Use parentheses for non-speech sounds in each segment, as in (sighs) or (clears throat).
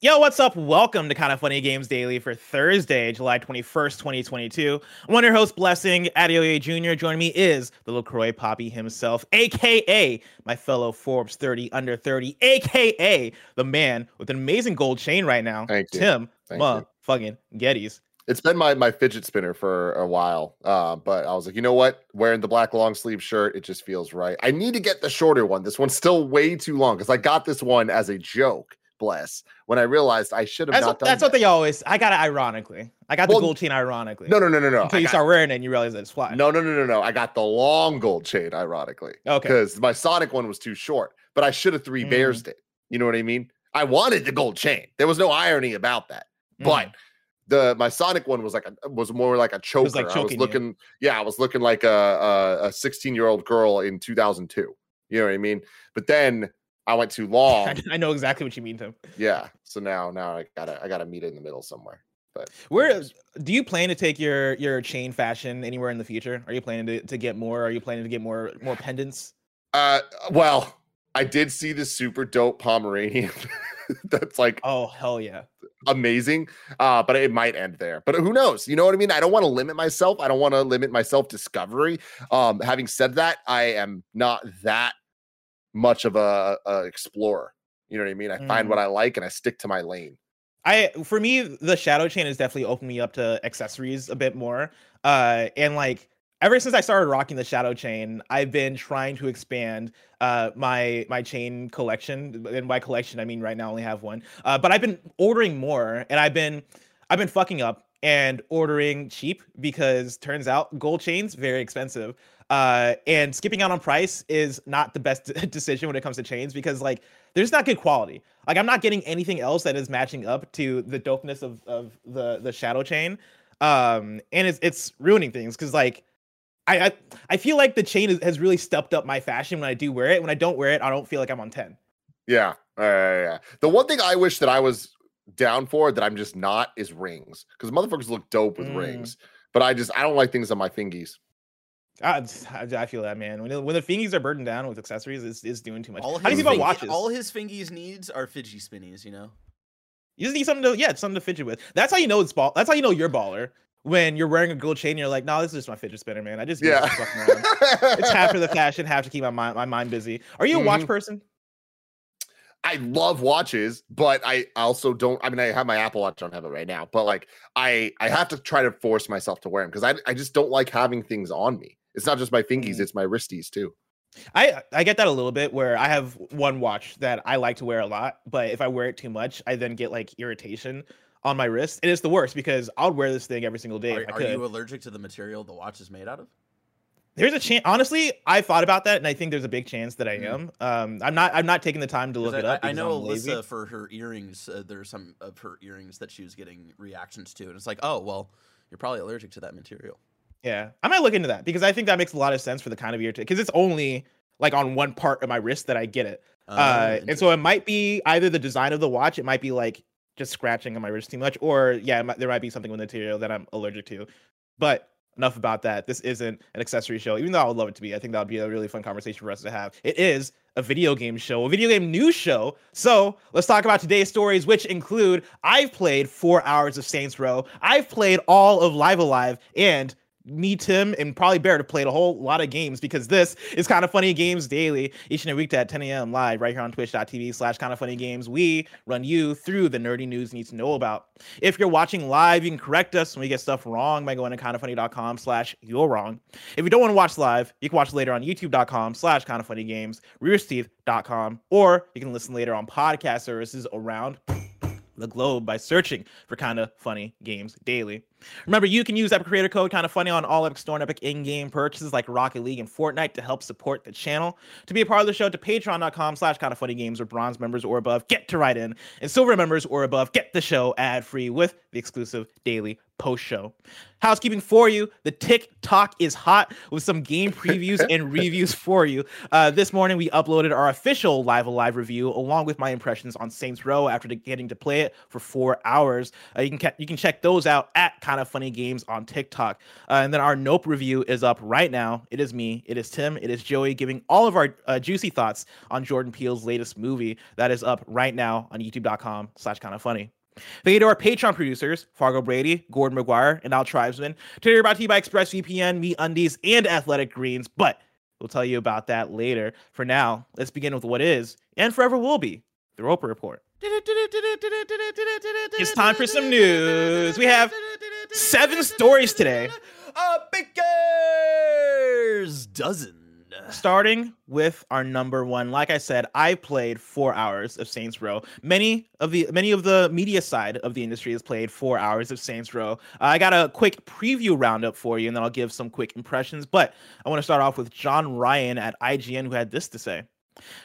Yo, what's up? Welcome to Kinda Funny Games Daily for Thursday, July 21st, 2022. I'm one of your host, Blessing Adeoye Jr. Joining me is the LaCroix Poppy himself, aka my fellow Forbes 30 under 30, aka the man with an amazing gold chain right now, Thank you. Tim Thank you. fucking Gettys. It's been my my fidget spinner for a while, uh, but I was like, you know what? Wearing the black long sleeve shirt, it just feels right. I need to get the shorter one. This one's still way too long because I got this one as a joke. Bless. When I realized I should have That's, not what, done. that's what they always. I got it ironically. I got Well, the gold chain ironically. No, no, no, no, no. Until I you got- start wearing it and you realize that it's fly. no, no, no, no, no. I got the long gold chain, ironically, Okay. because my Sonic one was too short. But I should have three Mm. bears it. You know what I mean? I wanted the gold chain. There was no irony about that. But Mm. the my Sonic one was like a, was more like a choker. was, like, I was choking you. looking, yeah, I was looking like a a 16 year old girl in 2002. You know what I mean? But then I went too long. (laughs) I know exactly what you mean, Tim. yeah. So now now I gotta I gotta meet it in the middle somewhere. But Where knows? do you plan to take your your chain fashion anywhere in the future? Are you planning to, to get more? Are you planning to get more more pendants? Uh, well, I did see this super dope Pomeranian. (laughs) That's like Oh hell yeah! amazing. Uh, but it might end there. But who knows? You know what I mean? I don't want to limit myself. I don't want to limit my self discovery. Um, having said that, I am not that much of a, a explorer. You know what I mean? I find Mm. what I like and I stick to my lane. I for me the shadow chain has definitely opened me up to accessories a bit more. Uh, and like ever since I started rocking the shadow chain, I've been trying to expand uh my my chain collection. And by collection, I mean right now I only have one. Uh, but I've been ordering more, and I've been I've been fucking up and ordering cheap because turns out gold chains very expensive. Uh, and skipping out on price is not the best (laughs) decision when it comes to chains because like there's not good quality. Like I'm not getting anything else that is matching up to the dopeness of of the the shadow chain. Um, and it's it's ruining things because like I, I I feel like the chain is, has really stepped up my fashion when I do wear it. When I don't wear it, I don't feel like I'm on ten. Yeah. Uh, yeah. The one thing I wish that I was down for that I'm just not is rings because motherfuckers look dope with Mm. rings. But I just I don't like things on my fingies. I, I, I feel that man. When the- when the fingies are burdened down with accessories, it's, it's doing too much. All How do you his about watches? All his fingies needs are fidgy spinnies, you know. You just need something to yeah, something to fidget with. That's how you know it's ball. That's how you know you're baller when you're wearing a gold chain. And you're like, no, this is just my fidget spinner, man. I just Yeah. around. it's half for the (laughs) fashion, half to keep my mind my mind busy. Are you a watch Mhm. person? I love watches, but I also don't. I mean, I have my Apple Watch. I don't have it right now, but like I, I have to try to force myself to wear them because I, I just don't like having things on me. It's not just my fingies; Mm. it's my wristies too. I I get that a little bit where I have one watch that I like to wear a lot, but if I wear it too much, I then get like irritation on my wrist. And it's the worst because I'll wear this thing every single day Are, if I are you allergic to the material the watch is made out of? There's a chance. Honestly, I thought about that, and I think there's a big chance that I Mm. am. Um, I'm not. I'm not taking the time to look I, it up. I, I know I'm lazy. Alyssa for her earrings. Uh, there's some of her earrings that she was getting reactions to, and it's like, oh well, you're probably allergic to that material. Yeah, I might look into that because I think that makes a lot of sense for the kind of irritation. Because it's only like on one part of my wrist that I get it. Oh, Uh, and so it might be either the design of the watch, it might be like just scratching on my wrist too much, or yeah, might, there might be something with the material that I'm allergic to. But enough about that. This isn't an accessory show, even though I would love it to be. I think that would be a really fun conversation for us to have. It is a video game show, a video game news show. So let's talk about today's stories, which include I've played four hours of Saints Row, I've played all of Live A Live, and me, Tim, and probably Bear to play a whole lot of games because this is kinda funny games daily each and every week at 10 a.m. live right here on twitch.tv slash kinda funny games. We run you through the nerdy news you need to know about. If you're watching live, you can correct us when we get stuff wrong by going to kindafunny.com slash you're wrong. If you don't want to watch live, you can watch later on youtube.com slash kinda funny games, roosterteeth.com, or you can listen later on podcast services around the globe by searching for kinda funny games daily. Remember, you can use Epic Creator Code kinda funny on all Epic Store and Epic in-game purchases like Rocket League and Fortnite to help support the channel. To be a part of the show, to patreon.com slash kinda funny games or bronze members or above, get to write in. And silver members or above, get the show ad-free with the exclusive daily post show. Housekeeping for you the TikTok is hot with some game previews and (laughs) reviews for you. Uh, this morning, we uploaded our official Live A Live review along with my impressions on Saints Row after getting to play it for four hours. Uh, you, can you can check those out at Kinda Funny Games on TikTok. Uh, and then our Nope review is up right now. It is me, it is Tim, it is Joey giving all of our uh, juicy thoughts on Jordan Peele's latest movie. That is up right now on youtube.com slash kinda funny. Thank you to our Patreon producers, Fargo Brady, Gordon McGuire, and Al Tribesman. Today we're brought to you by ExpressVPN, MeUndies, and Athletic Greens, but we'll tell you about that later. For now, let's begin with what is, and forever will be, the Roper Report. It's time for some news. We have seven stories today. A baker's dozen. Starting with our number one like i said i played four hours of saints row many of the many of the media side of the industry has played four hours of saints row i got a quick preview roundup for you and then i'll give some quick impressions but i want to start off with john ryan at ign who had this to say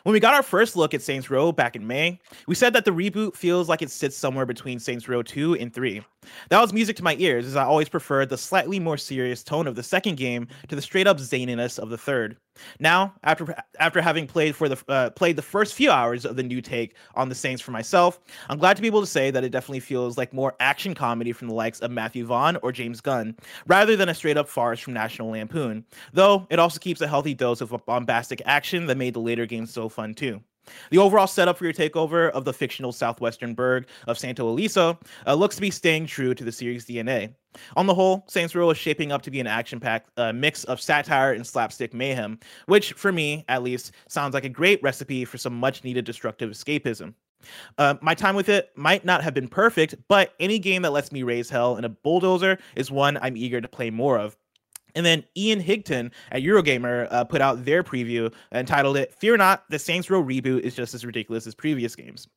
when we got our first look at Saints Row back in May, we said that the reboot feels like it sits somewhere between Saints Row 2 and 3. That was music to my ears, as I always preferred the slightly more serious tone of the second game to the straight up zaniness of the third. Now, after after having played for the uh, played the first few hours of the new take on the Saints for myself, I'm glad to be able to say that it definitely feels like more action comedy from the likes of Matthew Vaughn or James Gunn, rather than a straight up farce from National Lampoon. Though it also keeps a healthy dose of bombastic action that made the later games so fun too. The overall setup for your takeover of the fictional southwestern burg of Santo Ileso uh, looks to be staying true to the series' DNA. On the whole, Saints Row is shaping up to be an action-packed uh, mix of satire and slapstick mayhem, which, for me at least, sounds like a great recipe for some much-needed destructive escapism. Uh, my time with it might not have been perfect, but any game that lets me raise hell in a bulldozer is one I'm eager to play more of. And then Ian Higton at Eurogamer uh, put out their preview entitled it Fear Not, the Saints Row reboot is just as ridiculous as previous games.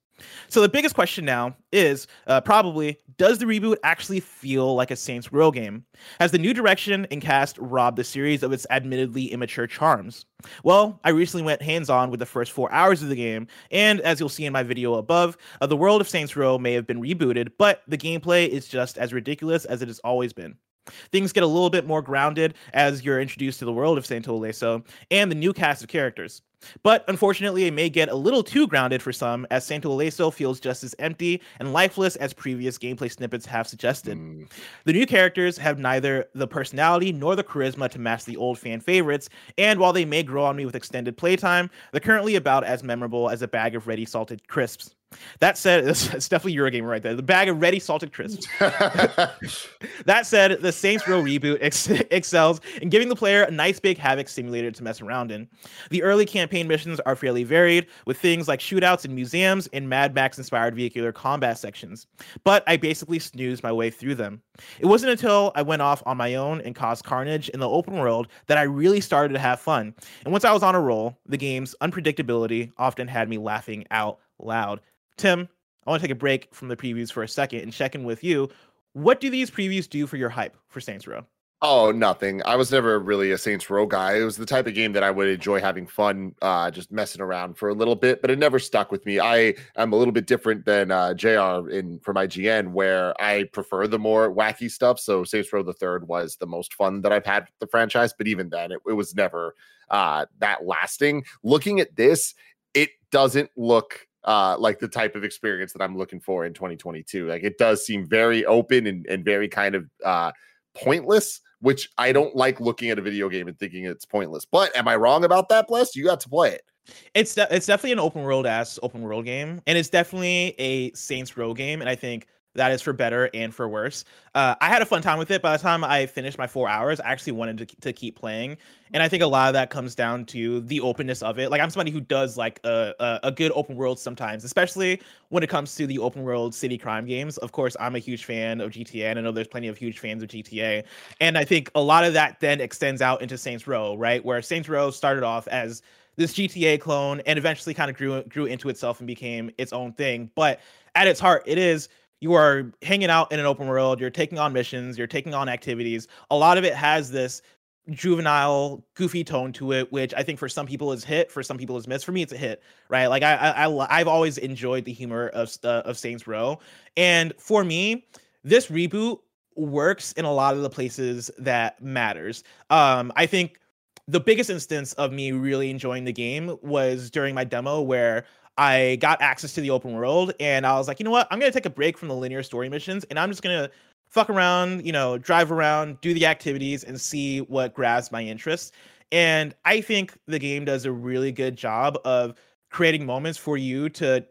So the biggest question now is uh, probably does the reboot actually feel like a Saints Row game? Has the new direction and cast robbed the series of its admittedly immature charms? Well, I recently went hands on with the first four hours of the game, and as you'll see in my video above, uh, the world of Saints Row may have been rebooted, but the gameplay is just as ridiculous as it has always been. Things get a little bit more grounded as you're introduced to the world of Santo Ileso and the new cast of characters. But unfortunately, it may get a little too grounded for some, as Santo Ileso feels just as empty and lifeless as previous gameplay snippets have suggested. Mm. The new characters have neither the personality nor the charisma to match the old fan favorites, and while they may grow on me with extended playtime, they're currently about as memorable as a bag of ready salted crisps. That said, (laughs) it's, it's definitely Eurogamer right there. The bag of ready salted crisps. (laughs) that said, the Saints Row reboot ex- (laughs) excels in giving the player a nice big havoc simulator to mess around in. The early campaign missions are fairly varied, with things like shootouts in museums and Mad Max inspired vehicular combat sections. But I basically snoozed my way through them. It wasn't until I went off on my own and caused carnage in the open world that I really started to have fun. And once I was on a roll, the game's unpredictability often had me laughing out loud. Tim, I want to take a break from the previews for a second and check in with you. What do these previews do for your hype for Saints Row? Oh, nothing. I was never really a Saints Row guy. It was the type of game that I would enjoy having fun, uh, just messing around for a little bit, but it never stuck with me. I am a little bit different than uh, John Ryan from IGN, where I prefer the more wacky stuff. So Saints Row the Third was the most fun that I've had with the franchise, but even then, it, it was never uh, that lasting. Looking at this, it doesn't look uh, like the type of experience that I'm looking for in 2022. Like it does seem very open and, and very kind of uh, pointless, which I don't like looking at a video game and thinking it's pointless. But am I wrong about that, Bless? You got to play it. It's de- it's definitely an open world ass open world game, and it's definitely a Saints Row game. And I think that is for better and for worse. Uh, I had a fun time with it. By the time I finished my four hours, I actually wanted to, to keep playing. And I think a lot of that comes down to the openness of it. Like I'm somebody who does like a, a, a good open world sometimes, especially when it comes to the open world city crime games. Of course, I'm a huge fan of GTA, and I know there's plenty of huge fans of GTA. And I think a lot of that then extends out into Saints Row, right? Where Saints Row started off as this GTA clone and eventually kind of grew grew into itself and became its own thing. But at its heart, it is you are hanging out in an open world, you're taking on missions, you're taking on activities. A lot of it has this juvenile, goofy tone to it, which I think for some people is hit, for some people is miss. For me, it's a hit, right? Like I, I, I've always enjoyed the humor of uh, of Saints Row, and for me, this reboot works in a lot of the places that matters. Um, I think the biggest instance of me really enjoying the game was during my demo where I got access to the open world and I was like, you know what? I'm going to take a break from the linear story missions and I'm just going to fuck around, you know, drive around, do the activities and see what grabs my interest. And I think the game does a really good job of creating moments for you to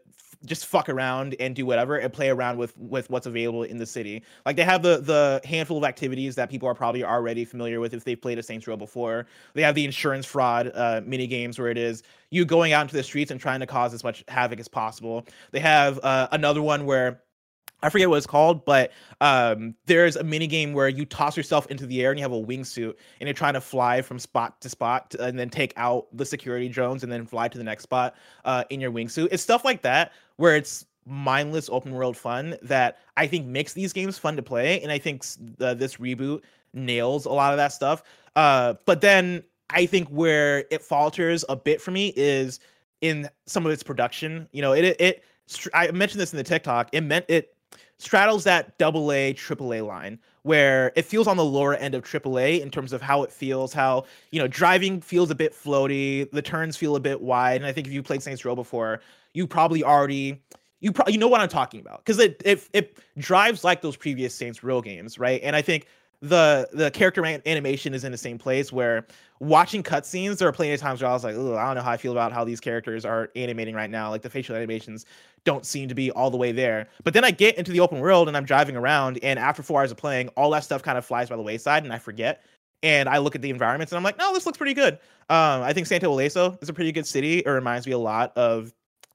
just fuck around and do whatever and play around with with what's available in the city. Like they have the the handful of activities that people are probably already familiar with if they've played a Saints Row before. They have the insurance fraud uh, mini games where it is you going out into the streets and trying to cause as much havoc as possible. They have uh, another one where I forget what it's called, but um, there's a mini game where you toss yourself into the air and you have a wingsuit and you're trying to fly from spot to spot and then take out the security drones and then fly to the next spot uh, in your wingsuit. It's stuff like that where it's mindless open world fun that I think makes these games fun to play. And I think uh, this reboot nails a lot of that stuff. Uh, but then I think where it falters a bit for me is in some of its production. You know, it it, I mentioned this in the TikTok. It meant it straddles that double A, triple A line where it feels on the lower end of triple A in terms of how it feels, how, you know, driving feels a bit floaty, the turns feel a bit wide. And I think if you played Saints Row before, you probably already you probably you know what I'm talking about because it, it it drives like those previous Saints Row games, right? And I think the the character animation is in the same place where watching cutscenes there are plenty of times where I was like, I don't know how I feel about how these characters are animating right now. Like the facial animations don't seem to be all the way there. But then I get into the open world and I'm driving around, and after four hours of playing, all that stuff kind of flies by the wayside, and I forget. And I look at the environments and I'm like, no, this looks pretty good. Um, I think Santo Ileso is a pretty good city. It reminds me a lot of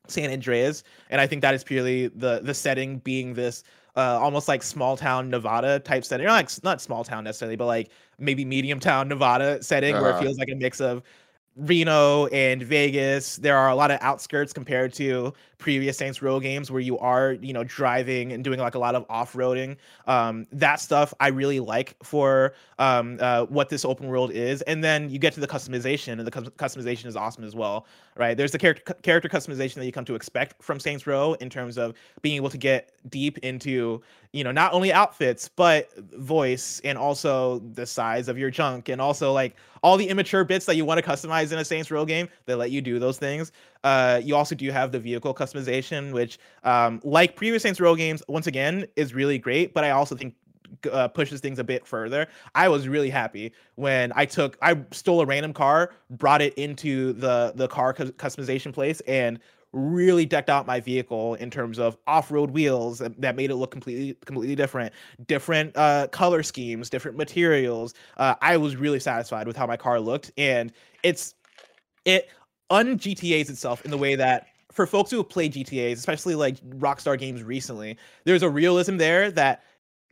San Andreas, and I think that is purely the the setting being this uh, almost like small town Nevada type setting. Not like not small town necessarily, but like maybe medium town Nevada setting uh-huh. where it uh-huh. feels like a mix of Reno and Vegas. There are a lot of outskirts compared to previous Saints Row games where you are, you know, driving and doing like a lot of off-roading. Um, that stuff I really like for um, uh, what this open world is. And then you get to the customization, and the cu- customization is awesome as well, right? There's the character character customization that you come to expect from Saints Row in terms of being able to get deep into, you know, not only outfits but voice and also the size of your junk and also like all the immature bits that you want to customize in a Saints Row game. They let you do those things. Uh, you also do have the vehicle customization, which, um, like previous Saints Row games, once again is really great. But I also think uh, pushes things a bit further. I was really happy when I took I stole a random car, brought it into the the car cu- customization place, and really decked out my vehicle in terms of off-road wheels that, made it look completely completely different different uh, color schemes different materials uh, i was really satisfied with how my car looked and it's it un GTA's itself in the way that for folks who have played GTA's, especially like Rockstar games recently, there's a realism there that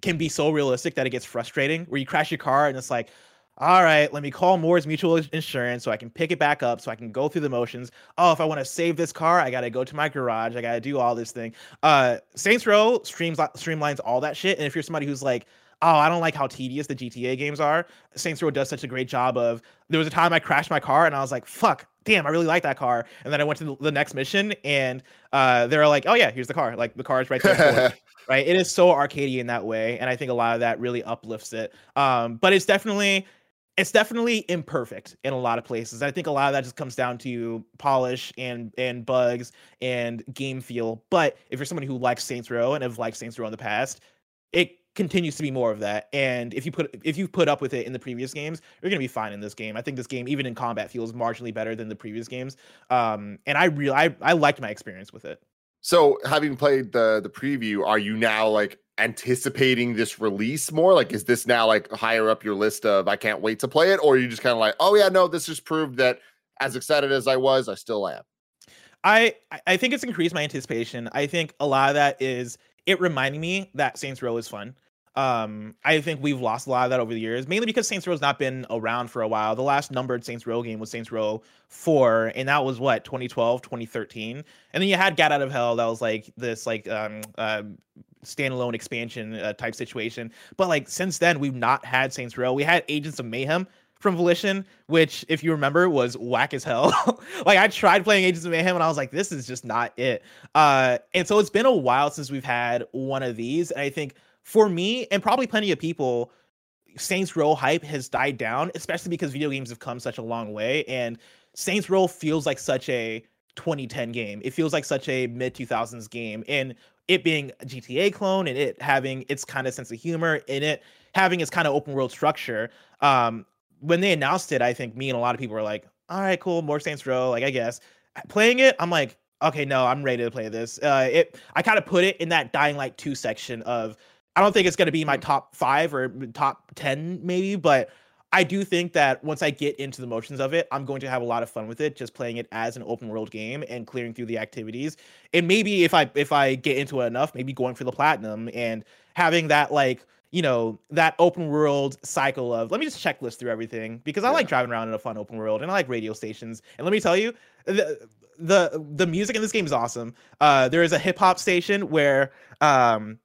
can be so realistic that it gets frustrating. Where you crash your car and it's like, all right, let me call Mors Mutual Insurance so I can pick it back up, so I can go through the motions. Oh, if I want to save this car, I got to go to my garage. I got to do all this thing. Uh, Saints Row streams streamlines all that shit. And if you're somebody who's like, oh, I don't like how tedious the GTA games are. Saints Row does such a great job of. There was a time I crashed my car and I was like, fuck, damn, I really like that car. And then I went to the next mission and uh, they're like, oh yeah, here's the car. Like the car is right there. (laughs) right. It is so arcadey in that way, and I think a lot of that really uplifts it. Um, but it's definitely it's definitely imperfect in a lot of places. I think a lot of that just comes down to polish and and bugs and game feel. But if you're somebody who likes Saints Row and have liked Saints Row in the past, it continues to be more of that. And if you put if you put up with it in the previous games, you're gonna be fine in this game. I think this game, even in combat, feels marginally better than the previous games. Um, and I really I, I liked my experience with it. So having played the the preview, are you now like anticipating this release more? Like, is this now like higher up your list of I can't wait to play it, or are you just kind of like, oh yeah, no, this just proved that as excited as I was, I still am. I I think it's increased my anticipation. I think a lot of that is it reminding me that Saints Row is fun. Um, I think we've lost a lot of that over the years, mainly because Saints Row's not been around for a while. The last numbered Saints Row game was Saints Row 4, and that was what, 2012, 2013. And then you had Gat Out of Hell, that was like this like um uh standalone expansion uh, type situation. But like since then, we've not had Saints Row. We had Agents of Mayhem from Volition, which, if you remember, was whack as hell. (laughs) like I tried playing Agents of Mayhem and I was like, this is just not it. Uh, and so it's been a while since we've had one of these. And I think for me, and probably plenty of people, Saints Row hype has died down, especially because video games have come such a long way. And Saints Row feels like such a 2010 game. It feels like such a mid 2000s game. And it being a GTA clone and it having its kind of sense of humor in it, having its kind of open world structure. Um, when they announced it, I think me and a lot of people were like, all right, cool, more Saints Row. Like, I guess playing it, I'm like, okay, no, I'm ready to play this. Uh, it, I kind of put it in that Dying Light 2 section of, I don't think it's going to be my top five or top 10, maybe, but I do think that once I get into the motions of it, I'm going to have a lot of fun with it, just playing it as an open world game and clearing through the activities. And maybe if I if I get into it enough, maybe going for the platinum and having that like you know that open world cycle of let me just checklist through everything because I yeah. like driving around in a fun open world and I like radio stations. And let me tell you, the the the music in this game is awesome. Uh, there is a hip hop station where um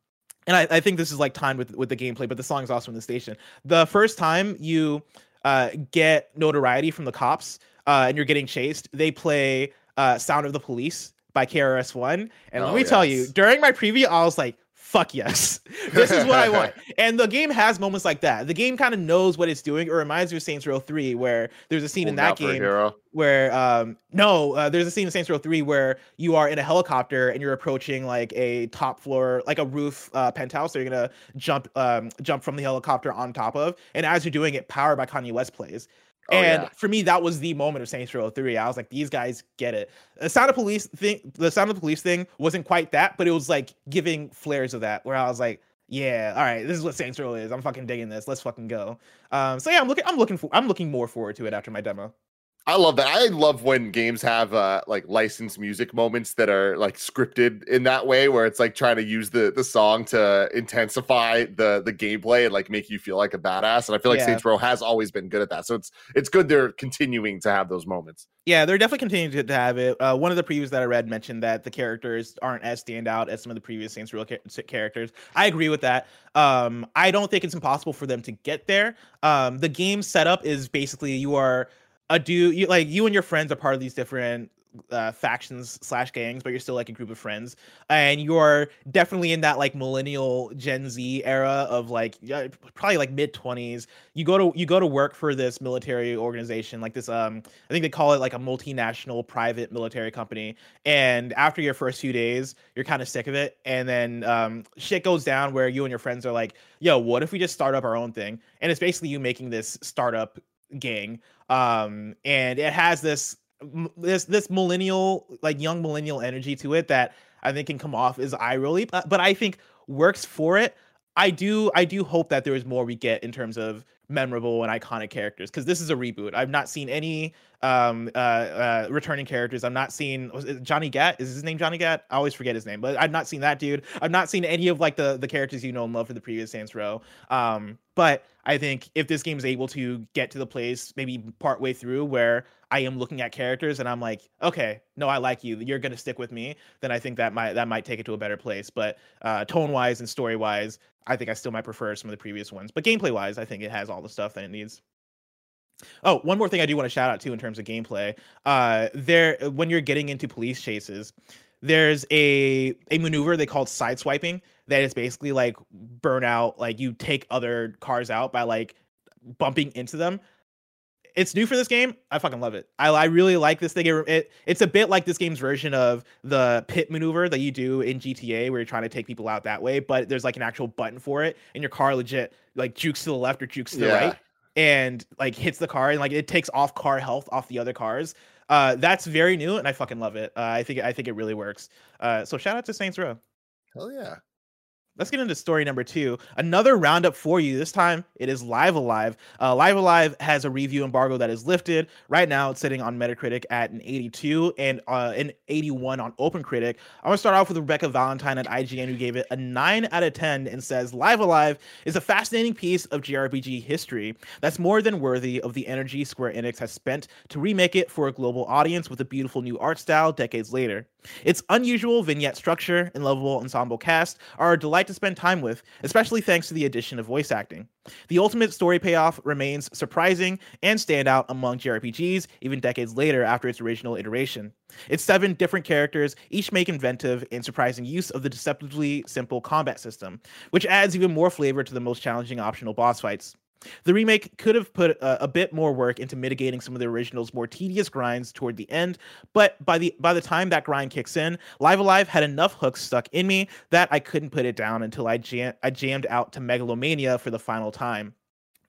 and I, I think this is like timed with with the gameplay, but the song is also in the station. The first time you uh, get notoriety from the cops uh, and you're getting chased, they play uh, "Sound of the Police" by KRS One. And oh, let me yes. tell you, during my preview, I was like, fuck yes. (laughs) this is what I want. (laughs) And the game has moments like that. The game kind of knows what it's doing. It reminds me of Saints Row 3 where there's a scene in that game where um no, uh, there's a scene in Saints Row 3 where you are in a helicopter and you're approaching like a top floor, like a roof uh, penthouse. So you're gonna jump um jump from the helicopter on top of. And as you're doing it, Power by Kanye West plays. Oh, and yeah. for me, that was the moment of Saints Row 3. I was like, these guys get it. The Sound of Police thing, the Sound of the Police thing wasn't quite that, but it was like giving flares of that, where I was like, yeah, all right, this is what Saints Row is. I'm fucking digging this. Let's fucking go. Um, so yeah, I'm looking, I'm looking for, I'm looking more forward to it after my demo. I love that. I love when games have uh like licensed music moments that are like scripted in that way where it's like trying to use the the song to intensify the the gameplay and like make you feel like a badass. And I feel like yeah. Saints Row has always been good at that. So it's it's good they're continuing to have those moments. Yeah, they're definitely continuing to have it. Uh, one of the previews that I read mentioned that the characters aren't as standout as some of the previous Saints Row characters. I agree with that. Um, I don't think it's impossible for them to get there. Um, the game setup is basically you are a dude you like you and your friends are part of these different uh, factions slash gangs, but you're still like a group of friends, and you're definitely in that like millennial Gen Z era of like yeah, probably like mid twenties. You go to you go to work for this military organization, like this um I think they call it like a multinational private military company. And after your first few days, you're kind of sick of it, and then um shit goes down where you and your friends are like, yo, what if we just start up our own thing? And it's basically you making this startup gang um and it has this this this millennial like young millennial energy to it that i think can come off as eye rolly but, but i think works for it. I do i do hope that there is more we get in terms of memorable and iconic characters because this is a reboot i've not seen any um uh, uh returning characters i'm not seeing johnny gat is his name johnny gat i always forget his name but i've not seen that dude i've not seen any of like the the characters you know and love for the previous saints row um but I think if this game is able to get to the place maybe part way through where I am looking at characters and I'm like, okay, no, I like you. You're gonna stick with me. Then I think that might that might take it to a better place. But uh, tone wise and story wise, I think I still might prefer some of the previous ones. But gameplay wise, I think it has all the stuff that it needs. Oh, one more thing I do want to shout out to in terms of gameplay. Uh, there, when you're getting into police chases, there's a a maneuver they call side swiping that is basically like burnout like you take other cars out by like bumping into them it's new for this game i fucking love it i, I really like this thing it, it, it's a bit like this game's version of the pit maneuver that you do in gta where you're trying to take people out that way but there's like an actual button for it and your car legit like jukes to the left or jukes to the yeah. right and like hits the car and like it takes off car health off the other cars uh, that's very new, and I fucking love it. Uh, I think I think it really works. Uh, so shout out to Saints Row. Hell yeah. Let's get into story number two. Another roundup for you. This time it is Live Alive. Live. Uh, Live A Live has a review embargo that is lifted. Right now it's sitting on Metacritic at an 82 and uh, an 81 on OpenCritic. I'm going to start off with Rebecca Valentine at IGN, who gave it a 9 out of 10 and says Live A Live is a fascinating piece of JRPG history that's more than worthy of the energy Square Enix has spent to remake it for a global audience with a beautiful new art style decades later. Its unusual vignette structure and lovable ensemble cast are a delight to spend time with, especially thanks to the addition of voice acting. The ultimate story payoff remains surprising and standout among JRPGs, even decades later after its original iteration. Its seven different characters each make inventive and surprising use of the deceptively simple combat system, which adds even more flavor to the most challenging optional boss fights. The remake could have put a, a, bit more work into mitigating some of the original's more tedious grinds toward the end, but by the by the time that grind kicks in, Live A Live had enough hooks stuck in me that I couldn't put it down until I, jam- I jammed out to Megalomania for the final time.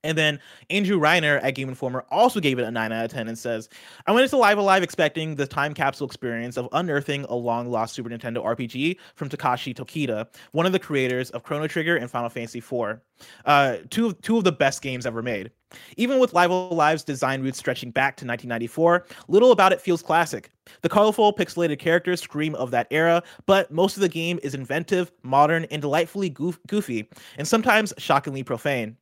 And then Andrew Reiner at Game Informer also gave it a 9 out of 10 and says, I went into Live A Live expecting the time capsule experience of unearthing a long lost Super Nintendo RPG from Takashi Tokita, one of the creators of Chrono Trigger and Final Fantasy IV. Uh, two, two of the best games ever made. Even with Live A Live's design roots stretching back to 1994, little about it feels classic. The colorful, pixelated characters scream of that era, but most of the game is inventive, modern, and delightfully goof- goofy, and sometimes shockingly profane.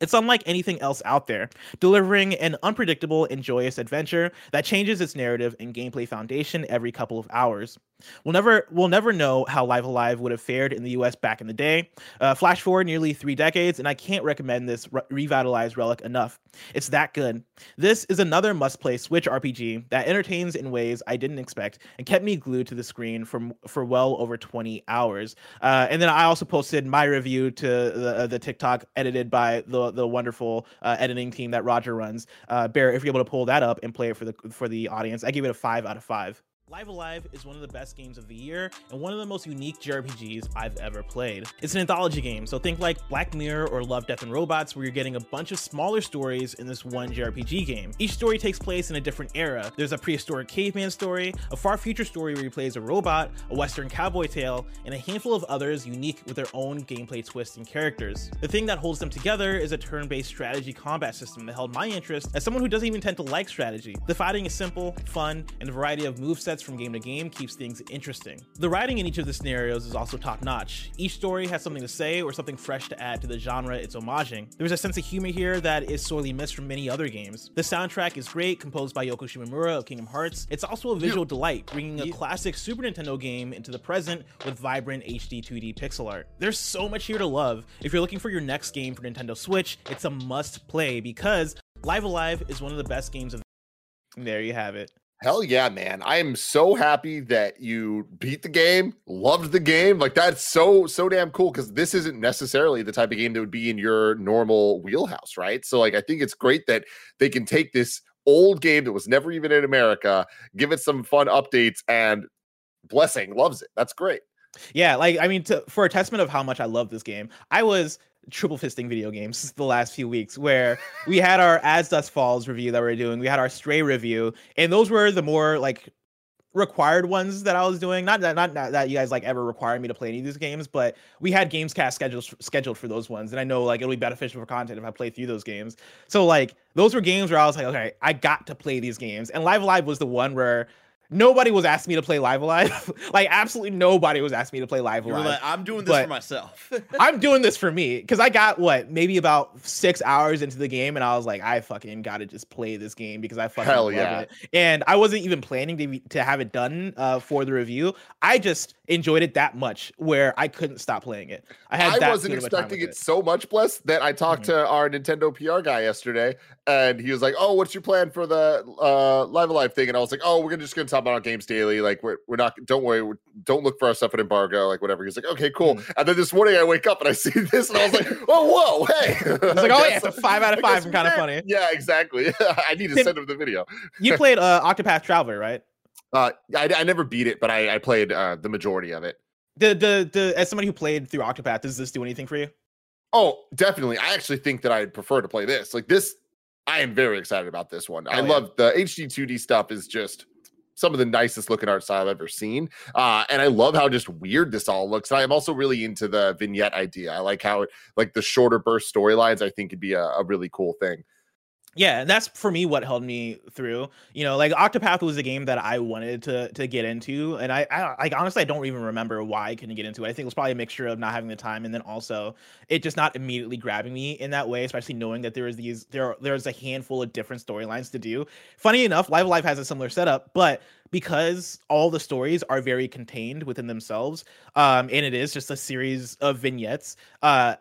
It's unlike anything else out there, delivering an unpredictable and joyous adventure that changes its narrative and gameplay foundation every couple of hours. We'll never we'll never know how Live A Live would have fared in the U.S. back in the day. Uh, flash forward nearly three decades, and I can't recommend this re- revitalized relic enough. It's that good. This is another must-play Switch RPG that entertains in ways I didn't expect and kept me glued to the screen for for well over 20 hours. Uh, and then I also posted my review to the, uh, the TikTok edited by the the wonderful uh, editing team that Roger runs. Uh, Bear, if you're able to pull that up and play it for the for the audience, I give it a five out of five. Live A Live is one of the best games of the year and one of the most unique JRPGs I've ever played. It's an anthology game, so think like Black Mirror or Love, Death, and Robots, where you're getting a bunch of smaller stories in this one JRPG game. Each story takes place in a different era. There's a prehistoric caveman story, a far future story where you play as a robot, a western cowboy tale, and a handful of others unique with their own gameplay twists and characters. The thing that holds them together is a turn based strategy combat system that held my interest as someone who doesn't even tend to like strategy. The fighting is simple, fun, and a variety of movesets from game to game keeps things interesting. The writing in each of the scenarios is also top notch. Each story has something to say or something fresh to add to the genre it's homaging. There's a sense of humor here that is sorely missed from many other games. The soundtrack is great, composed by Yoko Shimomura of Kingdom Hearts. It's also a visual delight, bringing a classic Super Nintendo game into the present with vibrant HD 2D pixel art. There's so much here to love. If you're looking for your next game for Nintendo Switch, it's a must play because Live A Live is one of the best games of. There you have it. Hell yeah, man. I am so happy that you beat the game, loved the game. Like that's so so damn cool cuz this isn't necessarily the type of game that would be in your normal wheelhouse, right? So like I think it's great that they can take this old game that was never even in America, give it some fun updates and blessing loves it. That's great. Yeah, like I mean to, for a testament of how much I love this game. I was triple fisting video games (laughs) the last few weeks where we had our As Dusk Falls review that we are doing, we had our Stray review, and those were the more like required ones that I was doing. Not that not, not, that you guys like ever required me to play any of these games, but we had Gamescast scheduled scheduled for those ones, and I know like it'll be beneficial for content if I play through those games. So like those were games where I was like, okay, I got to play these games, and Live Live was the one where nobody was asking me to play Live A Live. (laughs) Like absolutely nobody was asking me to play Live A Live. Like, I'm doing this for myself. (laughs) I'm doing this for me because I got what maybe about six hours into the game, and I was like, I fucking gotta just play this game because I fucking Hell love yeah. it. And I wasn't even planning to be, to have it done uh, for the review. I just enjoyed it that much where I couldn't stop playing it. I had. I wasn't expecting it, it, so much, bless that I talked mm-hmm. to our Nintendo PR guy yesterday, and he was like, "Oh, what's your plan for the uh, Live A Live thing?" And I was like, "Oh, we're gonna just gonna talk about our games daily. Like, we're we're not. Don't worry. don't look for our stuff at embargo. Like, whatever." He's like, "Okay, cool." Mm-hmm. And then this morning I wake up and I see (laughs) this, and I was like, "Oh, whoa, hey!" It's like, (laughs) "Oh yeah, it's a (laughs) five out of five. I'm kind of funny." Yeah, exactly. I need to send him the video. you played uh, Octopath Traveler, right? Uh, I, I never beat it, but I, I played uh, the majority of it. The, the the as somebody who played through Octopath, does this do anything for you? Oh, definitely. I actually think that I'd prefer to play this. Like this, I am very excited about this one. Oh, I yeah. love the HD 2D stuff is just some of the nicest looking art style I've ever seen. Uh, and I love how just weird this all looks. And I'm also really into the vignette idea. I like how it like the shorter burst storylines, I think could be a, a really cool thing. Yeah, and that's for me what held me through. You know, like Octopath was a game that I wanted to to get into, and I, I like honestly I don't even remember why I couldn't get into it. I think it was probably a mixture of not having the time, and then also it just not immediately grabbing me in that way, especially knowing that there is these there there's a handful of different storylines to do. Funny enough, Live A Live has a similar setup, but because all the stories are very contained within themselves, um, and it is just a series of vignettes, uh,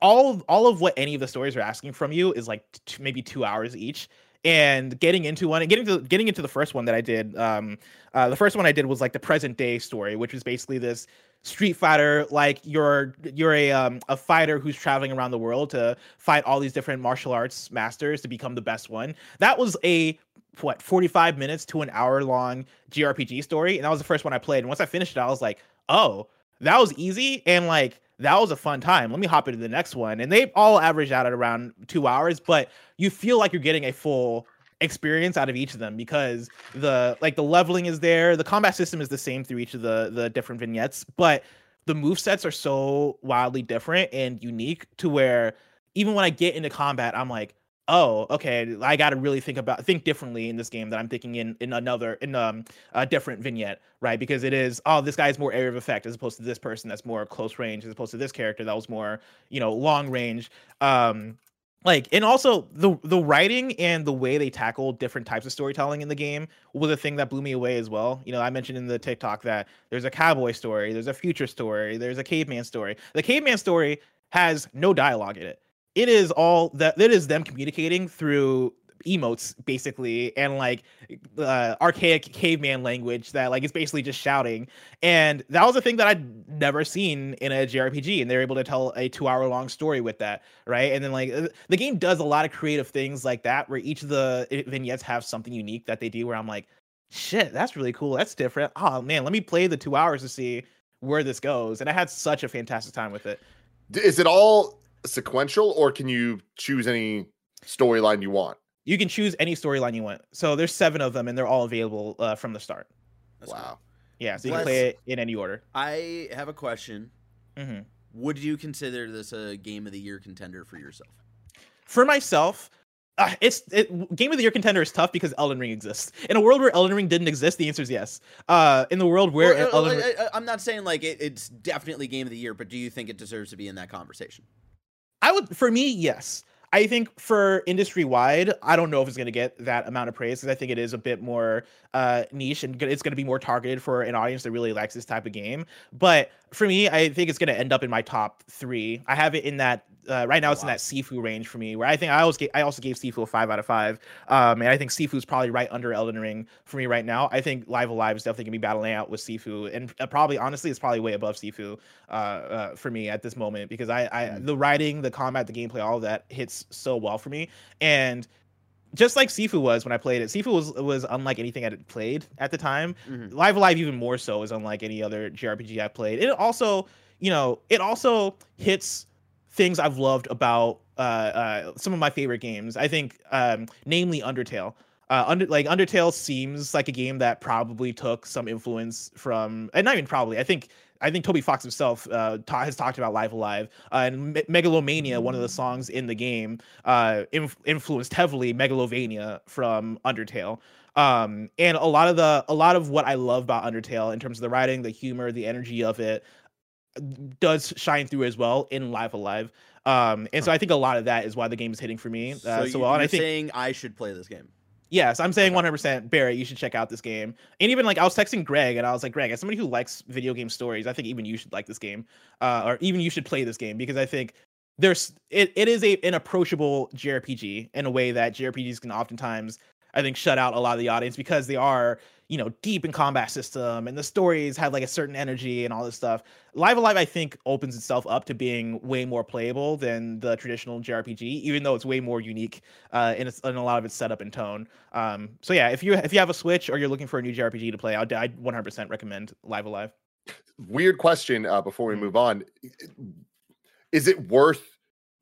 all of, all of what any of the stories are asking from you is like maybe two hours each. And getting into one and getting to getting into the first one that i did um uh, the first one i did was like the present day story which was basically this street fighter like you're you're a um a fighter who's traveling around the world to fight all these different martial arts masters to become the best one. That was a what 45 minutes to an hour long jrpg story and that was the first one i played. And once i finished it i was like oh that was easy. And like that was a fun time. Let me hop into the next one. And they all average out at around two hours, but you feel like you're getting a full experience out of each of them because the like the leveling is there. The combat system is the same through each of the the different vignettes, but the move sets are so wildly different and unique to where even when I get into combat, I'm like, oh okay i got to really think about think differently in this game that i'm thinking in in another in um a different vignette right? Because it is oh this guy's more area of effect as opposed to this person that's more close range as opposed to this character that was more you know long range. Um like and also the the writing and the way they tackle different types of storytelling in the game was a thing that blew me away as well. You know i mentioned in the tiktok that there's a cowboy story there's a future story there's a caveman story. The caveman story has no dialogue in it it is all that it is them communicating through emotes basically and like uh, archaic caveman language that like is basically just shouting. And that was a thing that i'd never seen in a jrpg and they're able to tell a two hour long story with that right? And then like uh, the game does a lot of creative things like that where each of the eh, vignettes have something unique that they do where i'm like shit that's really cool. That's different. Oh man let me play the two hours to see where this goes. And i had such a fantastic time with it. Is it all sequential, or can you choose any storyline you want? You can choose any storyline you want. So there's seven of them, and they're all available uh, from the start. That's wow. Cool. Yeah, so you can play it in any order. I have a question. Mm-hmm. Would you consider this a game of the year contender for yourself? For myself, uh, it's it, game of the year contender is tough because Elden Ring exists. In a world where Elden Ring didn't exist, the answer is yes. Uh, in the world where well, Elden Ring... I, am not saying like it, it's definitely game of the year, but do you think it deserves to be in that conversation? I would, for me, yes. I think for industry wide, I don't know if it's going to get that amount of praise because I think it is a bit more uh, niche and it's going to be more targeted for an audience that really likes this type of game. But for me, I think it's going to end up in my top three. I have it in that uh, right now. Oh, it's wow. in that Sifu range for me, where I think I always I also gave Sifu a five out of five, um, and I think Sifu is probably right under Elden Ring for me right now. I think Live A Live is definitely gonna be battling out with Sifu, and uh, probably honestly, it's probably way above Sifu uh, uh, for me at this moment because I, I mm. the writing, the combat, the gameplay, all of that hits so well for me, and just like Sifu was when I played it. Sifu was was unlike anything I had played at the time. Mm-hmm. Live A Live even more so is unlike any other JRPG I played. It also, you know, it also hits things I've loved about uh, uh, some of my favorite games. I think, um, namely Undertale. Uh, under like Undertale seems like a game that probably took some influence from, and not even probably. I think I think Toby Fox himself uh, ta- has talked about Live A Live uh, and Me- Megalomania. One of the songs in the game uh, inf- influenced heavily Megalovania from Undertale. Um, and a lot of the a lot of what I love about Undertale in terms of the writing, the humor, the energy of it, does shine through as well in Live A Live. Um, and so I think a lot of that is why the game is hitting for me. Uh, so, so well. And I think saying I should play this game. Yes, I'm saying 100% Barrett, you should check out this game. And even like I was texting Greg and I was like, Greg, as somebody who likes video game stories, I think even you should like this game. Uh, or even you should play this game because I think there's it, it is a an approachable JRPG in a way that JRPGs can oftentimes I think shut out a lot of the audience because they are you know deep in combat system and the stories have like a certain energy and all this stuff. Live A Live i think opens itself up to being way more playable than the traditional jrpg even though it's way more unique uh, in, its, in a lot of its setup and tone. Um, so yeah if you if you have a switch or you're looking for a new jrpg to play i'd, I'd 100% recommend Live A Live. Weird question uh, before we mm-hmm. move on. Is it worth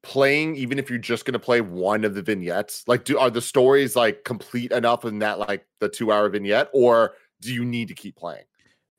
playing even if you're just going to play one of the vignettes like do are the stories like complete enough in that like the two hour vignette or do you need to keep playing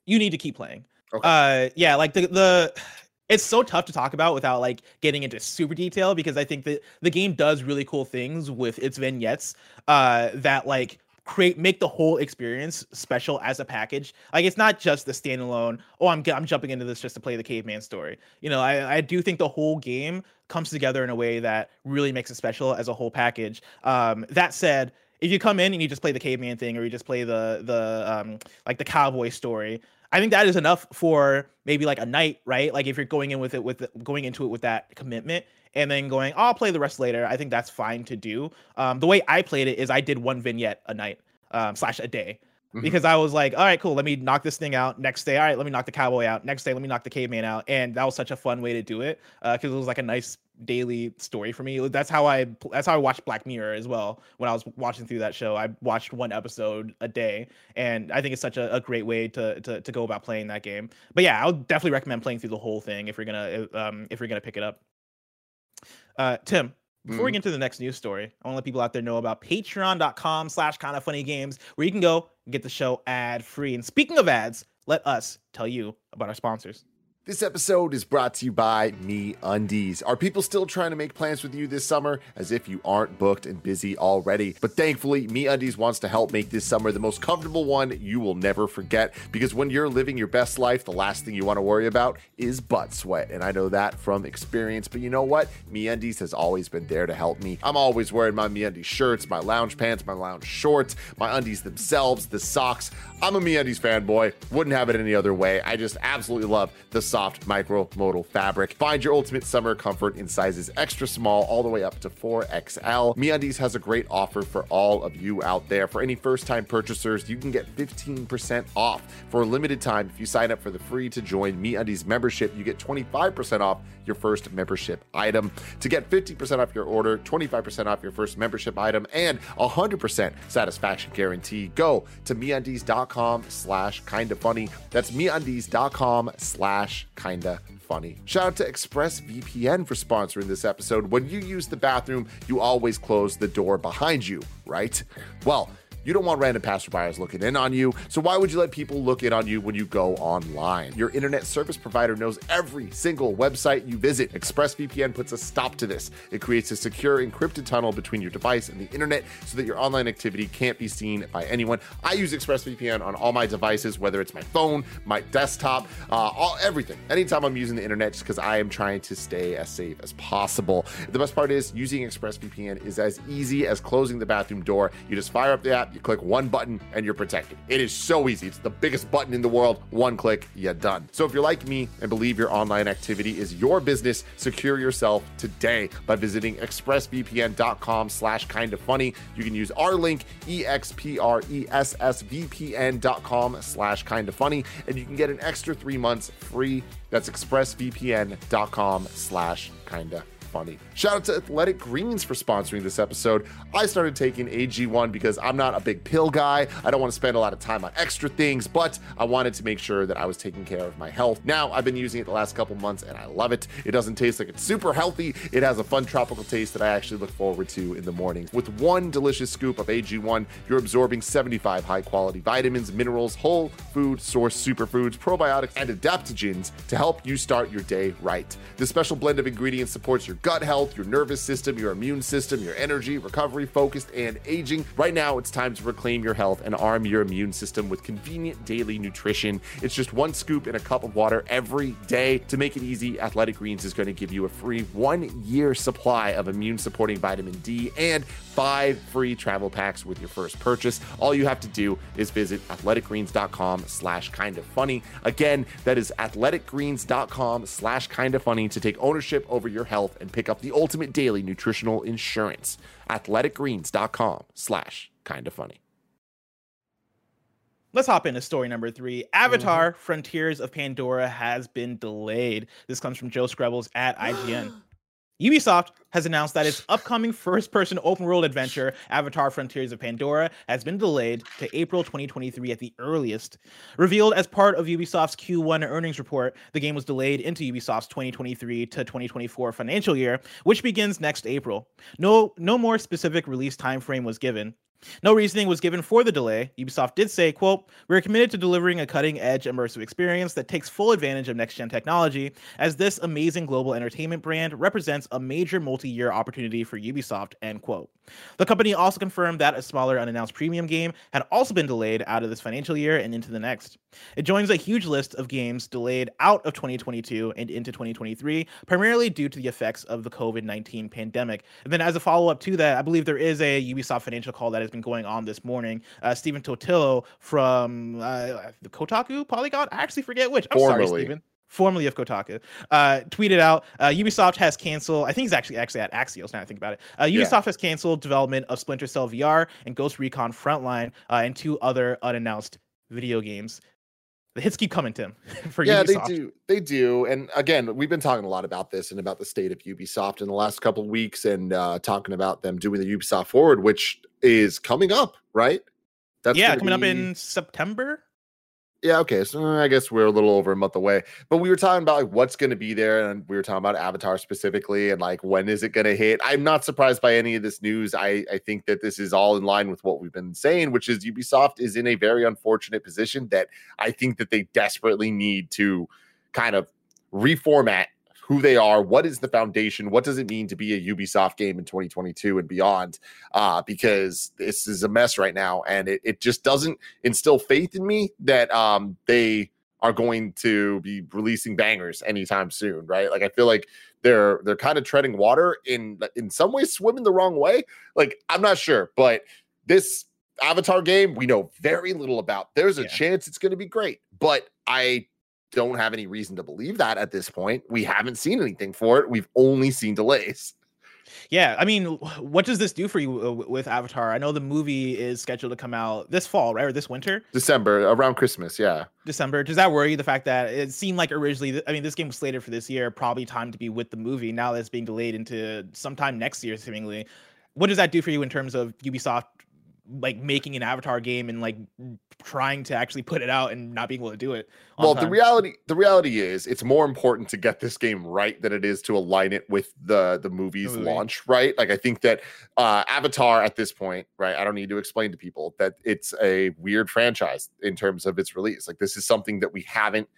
you need to keep playing okay. uh yeah like the the (sighs) it's so tough to talk about without like getting into super detail because I think that the game does really cool things with its vignettes uh that like create make the whole experience special as a package. Like it's not just the standalone. Oh, I'm I'm jumping into this just to play the caveman story. You know, I I do think the whole game comes together in a way that really makes it special as a whole package. Um, that said, if you come in and you just play the caveman thing or you just play the the um like the cowboy story, I think that is enough for maybe like a night, right? Like if you're going in with it with going into it with that commitment and then going, oh, I'll play the rest later. I think that's fine to do. Um, the way I played it is I did one vignette a night um, slash a day mm-hmm. because I was like, all right, cool. Let me knock this thing out. Next day, all right, let me knock the cowboy out. Next day, let me knock the caveman out. And that was such a fun way to do it because uh, it was like a nice daily story for me. That's how I that's how I watched Black Mirror as well. When I was watching through that show, I watched one episode a day, and I think it's such a, a great way to, to to go about playing that game. But yeah, I would definitely recommend playing through the whole thing if you're gonna um if you're gonna pick it up. Uh, Tim, before mm. we mm-hmm. get into the next news story, I want to let people out there know about patreon.com slash kind of funny games, where you can go and get the show ad free. And speaking of ads, let us tell you about our sponsors. This episode is brought to you by MeUndies. Are people still trying to make plans with you this summer as if you aren't booked and busy already? But thankfully, MeUndies wants to help make this summer the most comfortable one you will never forget because when you're living your best life, the last thing you want to worry about is butt sweat. And I know that from experience, but you know what? MeUndies has always been there to help me. I'm always wearing my MeUndies shirts, my lounge pants, my lounge shorts, my undies themselves, the socks. I'm a MeUndies fanboy. Wouldn't have it any other way. I just absolutely love the soft micro-modal fabric. Find your ultimate summer comfort in sizes extra small all the way up to 4XL. MeUndies has a great offer for all of you out there. For any first-time purchasers, you can get 15% off for a limited time. If you sign up for the free to join MeUndies membership, you get 25% off your first membership item. To get 50% off your order, 25% off your first membership item, and 100% satisfaction guarantee, go to MeUndies.com slash kinda funny. That's MeUndies.com slash kinda funny. Shout out to ExpressVPN for sponsoring this episode. When you use the bathroom, you always close the door behind you, right? Well, you don't want random passerbyers looking in on you, so why would you let people look in on you when you go online? Your internet service provider knows every single website you visit. ExpressVPN puts a stop to this. It creates a secure encrypted tunnel between your device and the internet so that your online activity can't be seen by anyone. I use ExpressVPN on all my devices, whether it's my phone, my desktop, uh, all everything. Anytime I'm using the internet, just because I am trying to stay as safe as possible. The best part is using ExpressVPN is as easy as closing the bathroom door. You just fire up the app you click one button and you're protected. It is so easy. It's the biggest button in the world. One click, you're done. So if you're like me and believe your online activity is your business, secure yourself today by visiting expressvpn.com slash kind of funny. You can use our link, expressvpn.com slash kind of funny, and you can get an extra three months free. That's expressvpn.com slash kinda funny. Shout out to Athletic Greens for sponsoring this episode. I started taking AG1 because I'm not a big pill guy. I don't want to spend a lot of time on extra things, but I wanted to make sure that I was taking care of my health. Now, I've been using it the last couple months and I love it. It doesn't taste like it's super healthy. It has a fun tropical taste that I actually look forward to in the morning. With one delicious scoop of AG1, you're absorbing 75 high quality vitamins, minerals, whole food source superfoods, probiotics, and adaptogens to help you start your day right. This special blend of ingredients supports your gut health, your nervous system, your immune system, your energy, recovery, focused, and aging. Right now, it's time to reclaim your health and arm your immune system with convenient daily nutrition. It's just one scoop in a cup of water every day. To make it easy, Athletic Greens is going to give you a free one year supply of immune supporting vitamin D and five free travel packs with your first purchase. All you have to do is visit athleticgreens.com slash kind of funny. Again, that is athleticgreens.com slash kind of funny to take ownership over your health and pick up the ultimate daily nutritional insurance. Athleticgreens.com slash kind of funny. Let's hop into story number three. Avatar mm-hmm. Frontiers of Pandora has been delayed. This comes from Joe Skrebels at IGN. Ubisoft has announced that its upcoming first person open world adventure, Avatar Frontiers of Pandora, has been delayed to April 2023 at the earliest. Revealed as part of Ubisoft's Q1 earnings report, the game was delayed into Ubisoft's 2023 to 2024 financial year, which begins next April. No, no more specific release timeframe was given. No reasoning was given for the delay. Ubisoft did say, quote, We're committed to delivering a cutting-edge immersive experience that takes full advantage of next-gen technology, as this amazing global entertainment brand represents a major multi-year opportunity for Ubisoft, end quote. The company also confirmed that a smaller unannounced premium game had also been delayed out of this financial year and into the next. It joins a huge list of games delayed out of 2022 and into 2023, primarily due to the effects of the COVID 19 pandemic. And then, as a follow up to that, I believe there is a Ubisoft financial call that has been going on this morning. Uh, Stephen Totilo from uh, the Kotaku Polygon, I actually forget which. I'm Formerly. sorry, Stephen formerly of Kotaku, uh, tweeted out uh, Ubisoft has canceled. I think he's actually actually at Axios now. I think about it. Uh, Ubisoft Yeah. has canceled development of Splinter Cell VR and Ghost Recon Frontline uh, and two other unannounced video games. The hits keep coming, Tim. (laughs) For yeah, Ubisoft. they do. They do. And again, we've been talking a lot about this and about the state of Ubisoft in the last couple of weeks and uh talking about them doing the Ubisoft Forward, which is coming up, right? That's yeah, coming up in September. Yeah, okay. So uh, I guess we're a little over a month away. But we were talking about like what's going to be there, and we were talking about Avatar specifically, and like when is it going to hit? I'm not surprised by any of this news. I I think that this is all in line with what we've been saying, which is Ubisoft is in a very unfortunate position that I think that they desperately need to kind of reformat who they are, what is the foundation, what does it mean to be a Ubisoft game in 2022 and beyond? Uh, because this is a mess right now, and it, it just doesn't instill faith in me that um they are going to be releasing bangers anytime soon, right? Like I feel like they're they're kind of treading water in in some ways swimming the wrong way. Like I'm not sure, but this Avatar game we know very little about. There's a Yeah. chance it's going to be great, but I don't have any reason to believe that at this point. We haven't seen anything for it. We've only seen delays. Yeah, I mean, what does this do for you uh, with Avatar? I know the movie is scheduled to come out this fall, right, or this winter, December around Christmas, yeah. December. Does that worry you? The fact that it seemed like originally, I mean, this game was slated for this year, probably time to be with the movie. Now that's being delayed into sometime next year, seemingly. What does that do for you in terms of Ubisoft like making an Avatar game and like trying to actually put it out and not being able to do it? well the reality the reality is it's more important to get this game right than it is to align it with the the movie's movie. launch right like i think that uh avatar at this point right i don't need to explain to people that it's a weird franchise in terms of its release like this is something that we haven't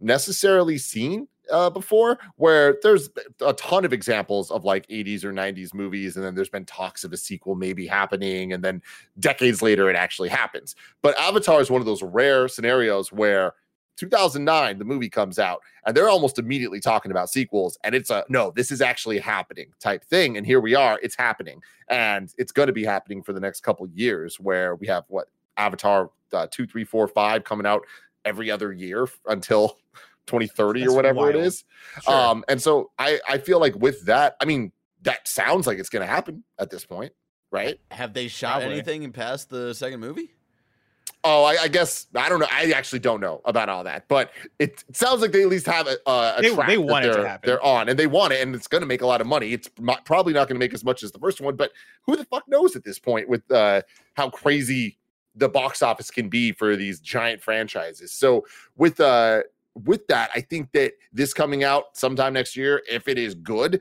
necessarily seen uh, before where there's a ton of examples of like 80s or 90s movies and then there's been talks of a sequel maybe happening and then decades later it actually happens. But avatar is one of those rare scenarios where 2009 the movie comes out and they're almost immediately talking about sequels and it's a no this is actually happening type thing and here we are it's happening. And it's going to be happening for the next couple years where we have what avatar uh, 2 3 4 5 coming out every other year until 2030 That's or whatever it wild. is Sure. um and so i i feel like with that i mean that sounds like it's going to happen at this point right Have they shot Probably. anything past the second movie? Oh, I, I guess I don't know. I actually don't know about all that, but it, it sounds like they at least have a, a, a They- track they that want it to they're, happen. they're on, and they want it, and it's going to make a lot of money. It's mo- probably not going to make as much as the first one, but who the fuck knows at this point with uh, how crazy the box office can be for these giant franchises. So with uh with that, I think that this coming out sometime next year, if it is good,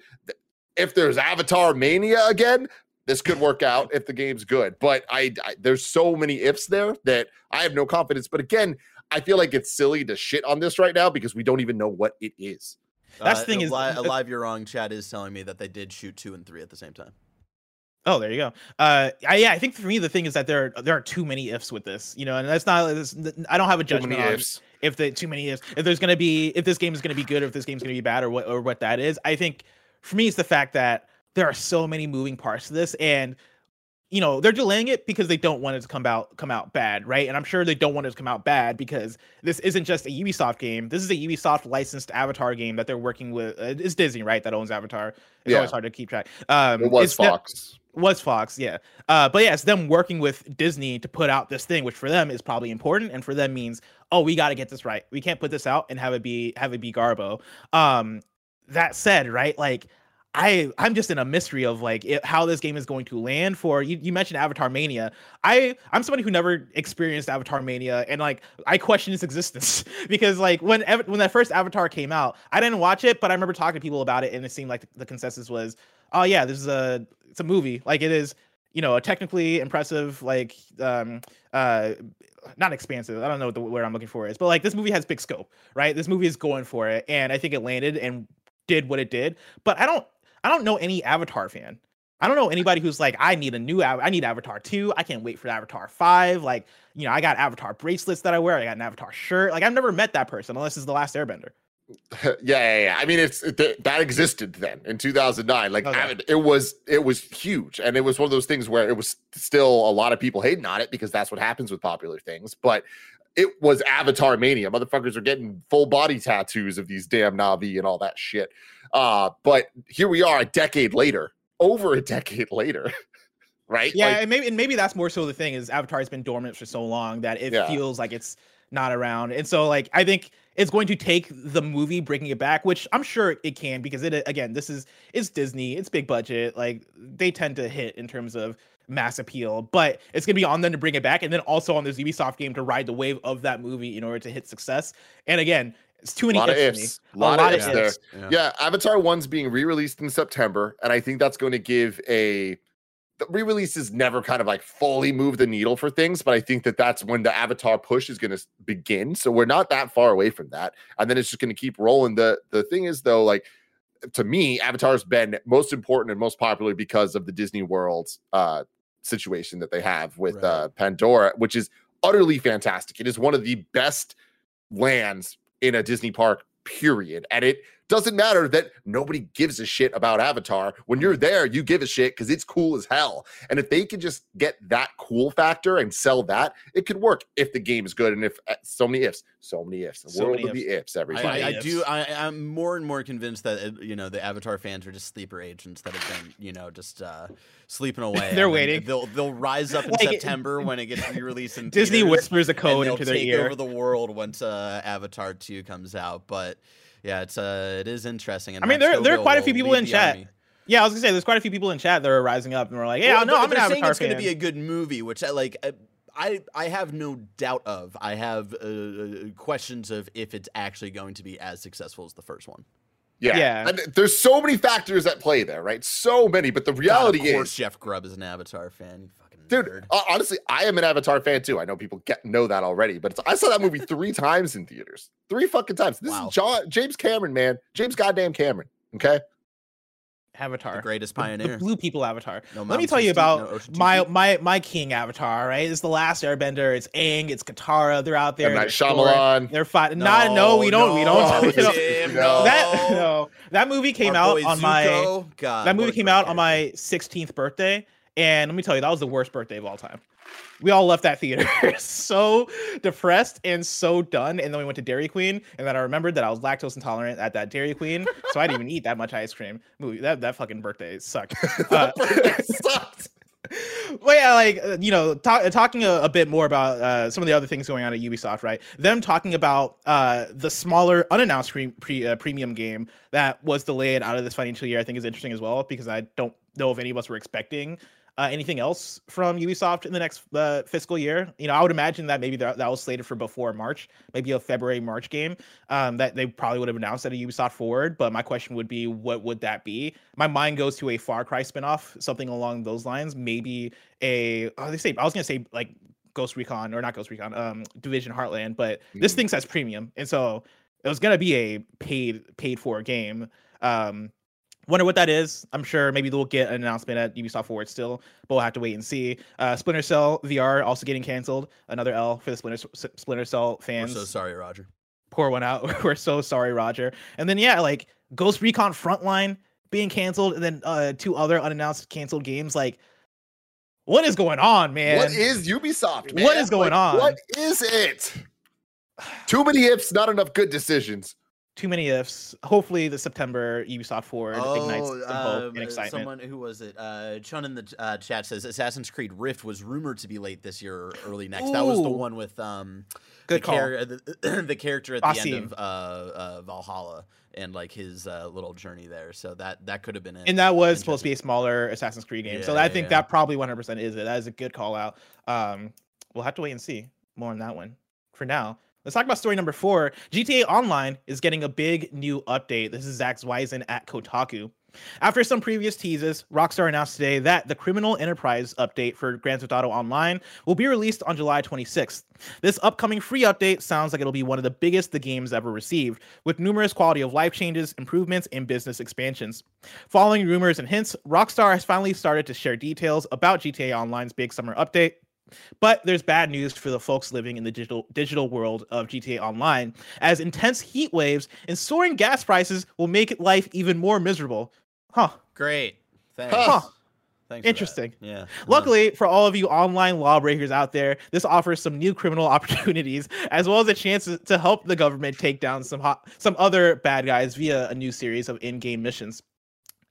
if there's Avatar Mania again, this could work out if the game's good. But I, I there's so many ifs there that I have no confidence. But again, I feel like it's silly to shit on this right now because we don't even know what it is. That's the thing is- Alive, alive, you're wrong. Chad is telling me that they did shoot two and three at the same time. Oh, there you go. Uh, I, yeah, I think for me the thing is that there there are too many ifs with this, you know, and that's not. This, I don't have a Too judgment many on ifs. If the too many ifs. If there's gonna be if this game is gonna be good or if this game's gonna be bad or what or what that is. I think for me it's the fact that there are so many moving parts to this and you know they're delaying it because they don't want it to come out come out bad right and i'm sure they don't want it to come out bad because this isn't just a ubisoft game this is a ubisoft licensed avatar game that they're working with uh, it's disney right that owns avatar it's Yeah. always hard to keep track um It was them- Fox. was Fox, yeah. Uh, but yeah, it's them working with Disney to put out this thing, which for them is probably important, and for them means, oh, we got to get this right. We can't put this out and have it be have it be Garbo. Um, that said, right, like. I I'm just in a mystery of like it, how this game is going to land. For you, you mentioned Avatar Mania. I I'm somebody who never experienced Avatar Mania, and like I question its existence (laughs) because like when when that first Avatar came out, I didn't watch it, but I remember talking to people about it, and it seemed like the consensus was, oh yeah, this is a it's a movie. Like it is, you know a technically impressive like um uh not expansive i don't know what the word i'm looking for is but like this movie has big scope right this movie is going for it and i think it landed and did what it did but i don't i don't know any avatar fan I don't know anybody who's like, I need a new, I need Avatar 2. I can't wait for Avatar 5. Like, you know, I got Avatar bracelets that I wear. I got an Avatar shirt. Like, I've never met that person unless it's the last Airbender. (laughs) yeah, yeah, yeah. I mean, it's it, that existed then in 2009. Like, Okay. I- it was it was huge, and it was one of those things where it was still a lot of people hating on it because that's what happens with popular things. But it was Avatar mania. Motherfuckers are getting full body tattoos of these damn Navi and all that shit. Uh, but here we are, a decade later, over a (laughs) decade later, (laughs) right? Yeah, Like, and maybe and maybe that's more so the thing is Avatar has been dormant for so long that it Yeah. feels like it's not around. And so like I think it's going to take the movie bringing it back, which I'm sure it can because it again, this is it's Disney, it's big budget, like they tend to hit in terms of mass appeal, but it's gonna be on them to bring it back, and then also on this Ubisoft game to ride the wave of that movie in order to hit success. And again, it's too a many lot of ifs, ifs, for a lot, of ifs there. ifs. Yeah, Avatar 1's being re-released in September, and I think that's going to give a the re-releases never kind of like fully move the needle for things, but I think that that's when the Avatar push is going to begin. So we're not that far away from that, and then it's just going to keep rolling. the The thing is, though, like to me, Avatar's been most important and most popular because of the Disney World uh, situation that they have with Right. uh, Pandora, which is utterly fantastic. It is one of the best lands in a Disney park, period. And it doesn't matter that nobody gives a shit about Avatar. When you're there, you give a shit because it's cool as hell. And if they could just get that cool factor and sell that, it could work if the game is good. And if uh, so many ifs, so many ifs, the So world many of the ifs, everybody. I, I, I ifs. do. I, I'm more and more convinced that uh, you know the Avatar fans are just sleeper agents that have been you know just uh, sleeping (laughs) away. They're waiting. They'll they'll rise up in Like, September (laughs) when it gets re-released in Disney theaters, whispers a code they'll into their take ear. over the world once uh, Avatar two comes out. But yeah, it's uh, it is interesting. And I mean, there- there are quite a few people in chat. army. Yeah, I was gonna say there's quite a few people in chat that are rising up and we're like, yeah, Well, no, I'm an they're saying it's fan. going to be a good movie, which I like. uh, I I have no doubt of. I have uh, uh, questions of if it's actually going to be as successful as the first one. yeah. Yeah. And there's so many factors at play there, right? So many. But the God, reality of course, is, Jeff Grubb is an Avatar fan. You fucking Dude, uh, honestly, I am an Avatar fan too. I know people get know that already, but it's, I saw that movie three (laughs) times in theaters, three fucking times. This Wow. is John, James Cameron, man, James goddamn Cameron. Okay, Avatar. the greatest pioneer. The blue people avatar. No Let me tell you too steep, no about my my my king avatar. Right, it's the last Airbender. It's Aang. It's Katara. They're out there. Night they're Shyamalan. They're fighting. Not no, we don't. we don't. no, (laughs) you know, Jim, no. that (laughs) no, that movie came Our out boy on my God, that movie came out on my 16th birthday, and let me tell you, that was the worst birthday of all time. We all left that theater (laughs) so depressed and so done. And then we went to Dairy Queen, and then I remembered that I was lactose intolerant at that Dairy Queen, so I didn't even eat that much ice cream. That that fucking birthday sucked. (laughs) Uh, That (laughs) sucked. well, yeah, like uh, you know, talk, talking a, a bit more about uh, some of the other things going on at Ubisoft, right? Them talking about uh, the smaller unannounced pre, pre, uh, premium game that was delayed out of this financial year, I think is interesting as well because I don't know if any of us were expecting uh, anything else from Ubisoft in the next uh, fiscal year. You know, I would imagine that maybe that, that was slated for before March, maybe a February March game um, that they probably would have announced at a Ubisoft Forward. But my question would be, what would that be? My mind goes to a Far Cry spinoff, something along those lines. Maybe a oh, they say I was gonna say like Ghost Recon or not Ghost Recon, um, Division Heartland, but this Mm. thing says premium, and so it was gonna be a paid paid for game. Um, wonder what that is. I'm sure maybe they'll get an announcement at Ubisoft Forward still, but we'll have to wait and see. Uh, Splinter Cell VR also getting canceled. Another L for the Splinter Splinter Cell fans. We're fans so sorry, Roger. pour one out. (laughs) We're so sorry, Roger. And then yeah, like Ghost Recon Frontline being canceled, and then uh two other unannounced canceled games. Like, what is going on, man? What is Ubisoft? What man? is going Like, on? What is it? (sighs) Too many ifs, not enough good decisions. Too many ifs. Hopefully, the September Ubisoft Forward ignites some hope um, and excitement. Someone who was it? Uh, Chun in the uh, chat says Assassin's Creed Rift was rumored to be late this year or early next. That was the one with um Good the, call. char- the, (clears throat) the character at the end of uh, uh, Valhalla and like his uh, little journey there. So that that could have been it. and that was supposed to be a smaller Assassin's Creed game. so Yeah, I think yeah. that probably 100% is it. That is a good call out. Um, we'll have to wait and see more on that one. For now, let's talk about story number four. GTA Online is getting a big new update. This is Zack Zwiezen at Kotaku. After some previous teases, Rockstar announced today that the Criminal Enterprise update for Grand Theft Auto Online will be released on July 26th. This upcoming free update sounds like it'll be one of the biggest the game's ever received, with numerous quality of life changes, improvements, and business expansions. Following rumors and hints, Rockstar has finally started to share details about GTA Online's big summer update. But there's bad news for the folks living in the digital digital world of GTA Online, as intense heat waves and soaring gas prices will make life even more miserable. Huh. Great. Thanks. Huh. Thanks for. Interesting. Yeah. Luckily for all of you online lawbreakers out there, this offers some new criminal (laughs) opportunities as well as a chance to- to help the government take down some hot, some other bad guys via a new series of in-game missions.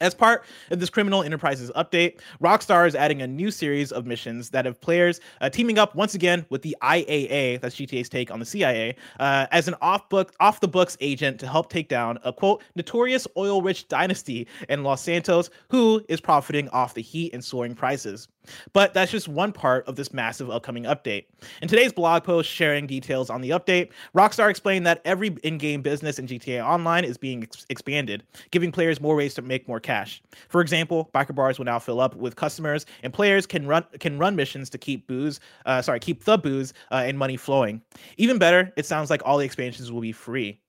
As part of this Criminal Enterprises update, Rockstar is adding a new series of missions that have players uh, teaming up once again with the IAA, that's GTA's take on the CIA, uh, as an off-book, off-the-books agent to help take down a quote notorious oil-rich dynasty in Los Santos who is profiting off the heat and soaring prices. But that's just one part of this massive upcoming update. In today's blog post sharing details on the update, Rockstar explained that every in game business in GTA Online is being ex- expanded, giving players more ways to make more cash. For example, biker bars will now fill up with customers, and players can run can run missions to keep booze, uh, sorry, keep the booze uh, and money flowing. Even better, it sounds like all the expansions will be free.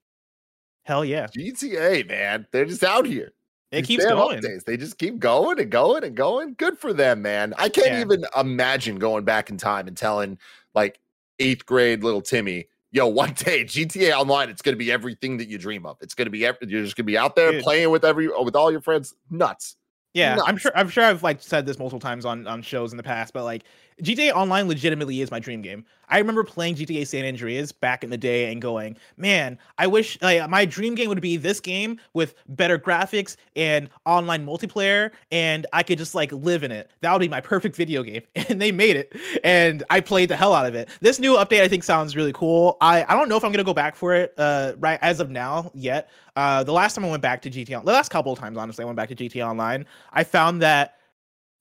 Hell yeah, GTA, man, they're just out here. It These keeps going. updates, They just keep going and going and going. Good for them, man. I can't Yeah. even imagine going back in time and telling like eighth grade little Timmy, yo, one (laughs) day GTA Online, it's gonna be everything that you dream of. It's gonna be you're just gonna be out there Dude. playing with every uh, with all your friends. Nuts. Yeah, I'm sure. I'm sure I've like said this multiple times on on shows in the past, but like GTA Online legitimately is my dream game. I remember playing GTA San Andreas back in the day and going, man, I wish like my dream game would be this game with better graphics and online multiplayer, and I could just like live in it. That would be my perfect video game. (laughs) And they made it, and I played the hell out of it. This new update I think sounds really cool. I I don't know if I'm gonna go back for it uh right as of now yet. Uh, the last time I went back to GTA, the last couple of times honestly, I went back to GTA Online. I found that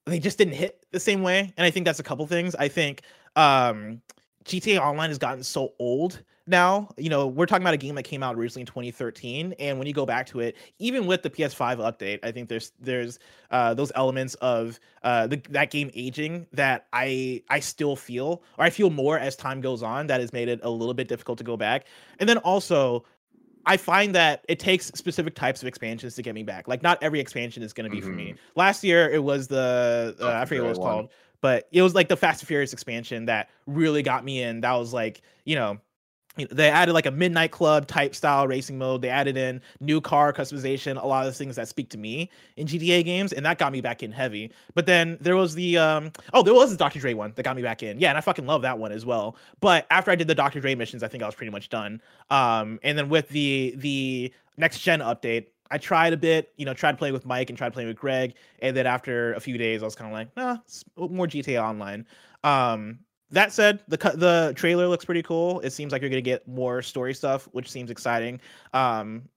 they just didn't hit the same way and i think that's a couple things. I think um gta online has gotten so old now you know we're talking about a game that came out originally in 2013 and when you go back to it even with the ps5 update i think there's there's uh those elements of uh the, that game aging that i i still feel or i feel more as time goes on that has made it a little bit difficult to go back. And then also I find that it takes specific types of expansions to get me back. Like not every expansion is going to be for me. Last year it was the uh, I forget what it was one. called, but it was like the Fast and Furious expansion that really got me in. That was like you know, They added like a midnight club type style racing mode. They added in new car customization, a lot of things that speak to me in GTA games, and that got me back in heavy. But then there was the um oh, there was the Dr. Dre one that got me back in. Yeah, and I fucking love that one as well. But after I did the Dr. Dre missions, I think I was pretty much done. Um, and then with the the next gen update, I tried a bit, you know, tried playing with Mike and tried playing with Greg, and then after a few days, I was kind of like, nah, more GTA Online. Um, that said, the the trailer looks pretty cool. It seems like you're gonna get more story stuff, which seems exciting. Um,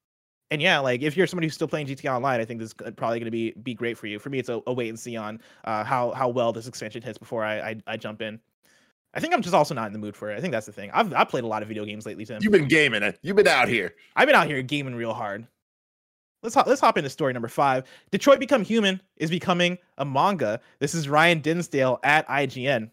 and yeah, like if you're somebody who's still playing GTA Online, I think this is probably gonna be be great for you. For me, it's a, a wait and see on uh, how how well this expansion hits before I, I I jump in. I think I'm just also not in the mood for it. I think that's the thing. I've I've played a lot of video games lately, Tim. You've been gaming it. You've been out here. I've been out here gaming real hard. Let's hop, let's hop into story number five. Detroit Become Human is becoming a manga. This is Ryan Dinsdale at IGN.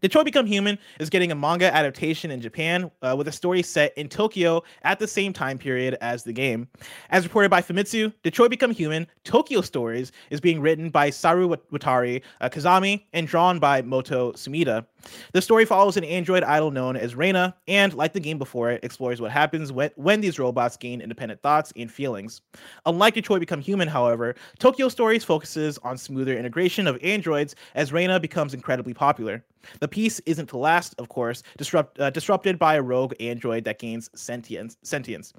Detroit Become Human is getting a manga adaptation in Japan uh, with a story set in Tokyo at the same time period as the game. As reported by Famitsu, Detroit Become Human Tokyo Stories is being written by Saru Watari uh, Kazami and drawn by Moto Sumida. The story follows an android idol known as Reina, and like the game before it, explores what happens when, when these robots gain independent thoughts and feelings. Unlike Detroit Become Human, however, Tokyo Stories focuses on smoother integration of androids as Reina becomes incredibly popular. The piece isn't to last, of course, disrupt, uh, disrupted by a rogue android that gains sentience. sentience.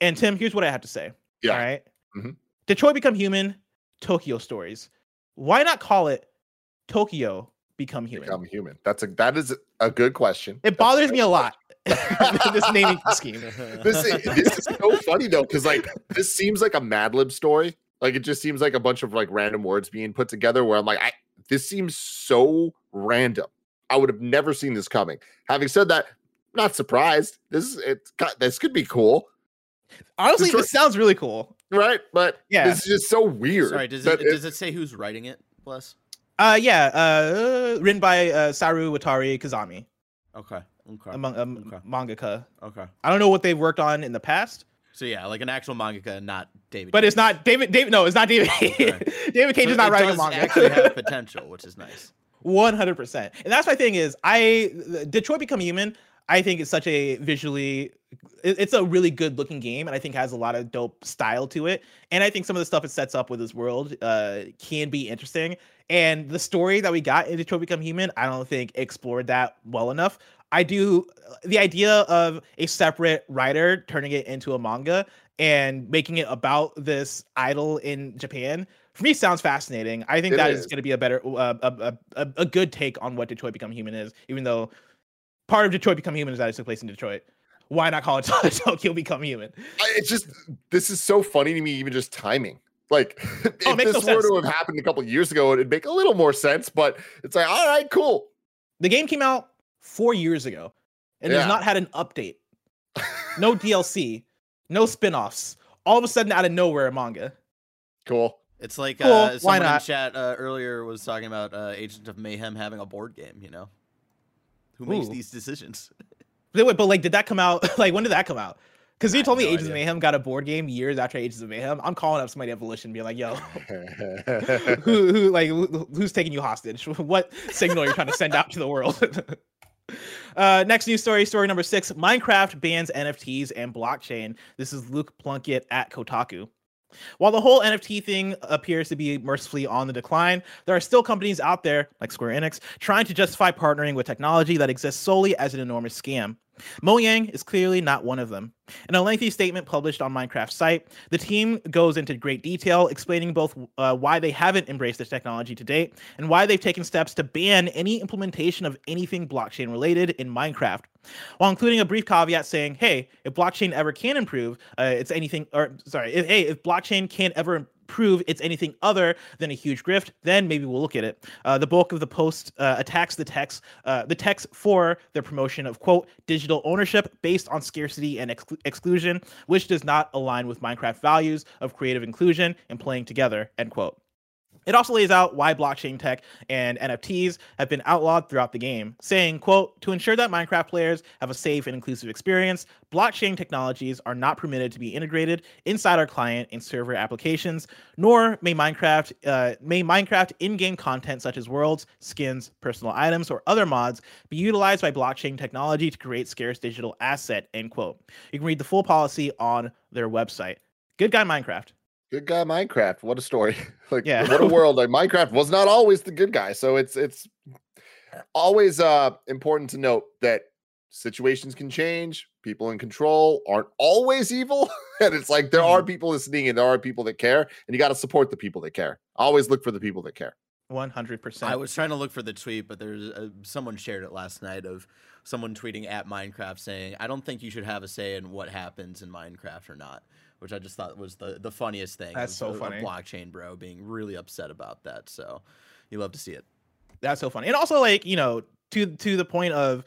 And Tim, here's what I have to say. Yeah. All right? Mhm. Detroit Become Human, Tokyo Stories. Why not call it Tokyo Become Human? Become human. That's a that is a good question. It That's bothers great me a lot. (laughs) this naming scheme. this is, this is so funny though, because like this seems like a Mad Lib story. Like it just seems like a bunch of like random words being put together. Where I'm like, I this seems so random. I would have never seen this coming. Having said that, not surprised. This is it's got this could be cool, Honestly, Detroit- this sounds really cool. right? But Yeah. this is just so weird. Sorry, does that it, does it say who's writing it? Bless. Uh, yeah, uh, written by uh, Saru Watari Kazami, Okay. Okay. among um, Okay. mangaka. Okay. I don't know what they've worked on in the past, So yeah, like an actual mangaka, not David. but it's not David. David, no, it's not David. (laughs) David Cage So is not it writing a manga. Actually, have (laughs) potential, which is nice. One hundred percent, and that's my thing is I Detroit Become Human. I think it's such a visually, it's a really good looking game, and I think has a lot of dope style to it. And I think some of the stuff it sets up with this world uh, can be interesting. And the story that we got in Detroit Become Human, I don't think explored that well enough. I do the idea of a separate writer turning it into a manga and making it about this idol in Japan for me sounds fascinating. I think It that is is. going to be a better uh, a, a, a, good take on what Detroit Become Human is, even though part of Detroit Become Human is that it took place in Detroit. Why not call it (laughs) Tokyo Become Human? I- it's just this is so funny to me, even just timing. Like if Oh, it makes this no were sense. to have happened a couple years ago, it'd make a little more sense. But it's like, all right, cool. The game came out four years ago and has not had an update, no (laughs) DLC, no spin-offs. All of a sudden, out of nowhere, a manga. Cool. It's like Cool, uh, why someone in chat uh, earlier was talking about uh, Agent of Mayhem having a board game. You know, who makes these decisions? (laughs) But, wait, but like, did that come out? (laughs) Like, when did that come out? Because you told me no Agents of. Mayhem got a board game years after Agents of Mayhem. I'm calling up somebody at Volition, being like, "Yo, (laughs) who, who, like, who- who's taking you hostage? (laughs) What signal you're trying to send out to the world?" (laughs) uh, next news story, story number six: Minecraft bans NFTs and blockchain. This is Luke Plunkett at Kotaku. While the whole NFT thing appears to be mercifully on the decline, there are still companies out there, like Square Enix, trying to justify partnering with technology that exists solely as an enormous scam. Mojang is clearly not one of them. In a lengthy statement published on Minecraft's site, the team goes into great detail explaining both uh, why they haven't embraced this technology to date and why they've taken steps to ban any implementation of anything blockchain related in Minecraft, while including a brief caveat saying, "Hey, if blockchain ever can improve, uh, it's anything." Or sorry, if, hey, if blockchain can ever prove it's anything other than a huge grift, then maybe we'll look at it. Uh, the bulk of the post uh, attacks the text, uh, the text for the promotion of quote digital ownership based on scarcity and exclu- exclusion, which does not align with Minecraft values of creative inclusion and playing together. End quote. It also lays out why blockchain tech and NFTs have been outlawed throughout the game, saying, quote, to ensure that Minecraft players have a safe and inclusive experience, blockchain technologies are not permitted to be integrated inside our client and server applications, nor may Minecraft uh, may Minecraft in-game content such as worlds, skins, personal items, or other mods be utilized by blockchain technology to create scarce digital asset, end quote. You can read the full policy on their website. Good guy Minecraft. Good guy Minecraft. What a story. (laughs) like Yeah. what a (laughs) world. Like Minecraft was not always the good guy. So it's it's always uh important to note that situations can change. People in control aren't always evil. (laughs) and it's like there Mm-hmm. are people listening and there are people that care. And you got to support the people that care. Always look for the people that care. One hundred percent. I was trying to look for the tweet, but there's uh, someone shared it last night of someone tweeting at Minecraft saying, "I don't think you should have a say in what happens in Minecraft or not," which I just thought was the the funniest thing. That's so of funny. blockchain bro being really upset about that. So you love to see it. That's so funny. And also, like, you know, to to the point of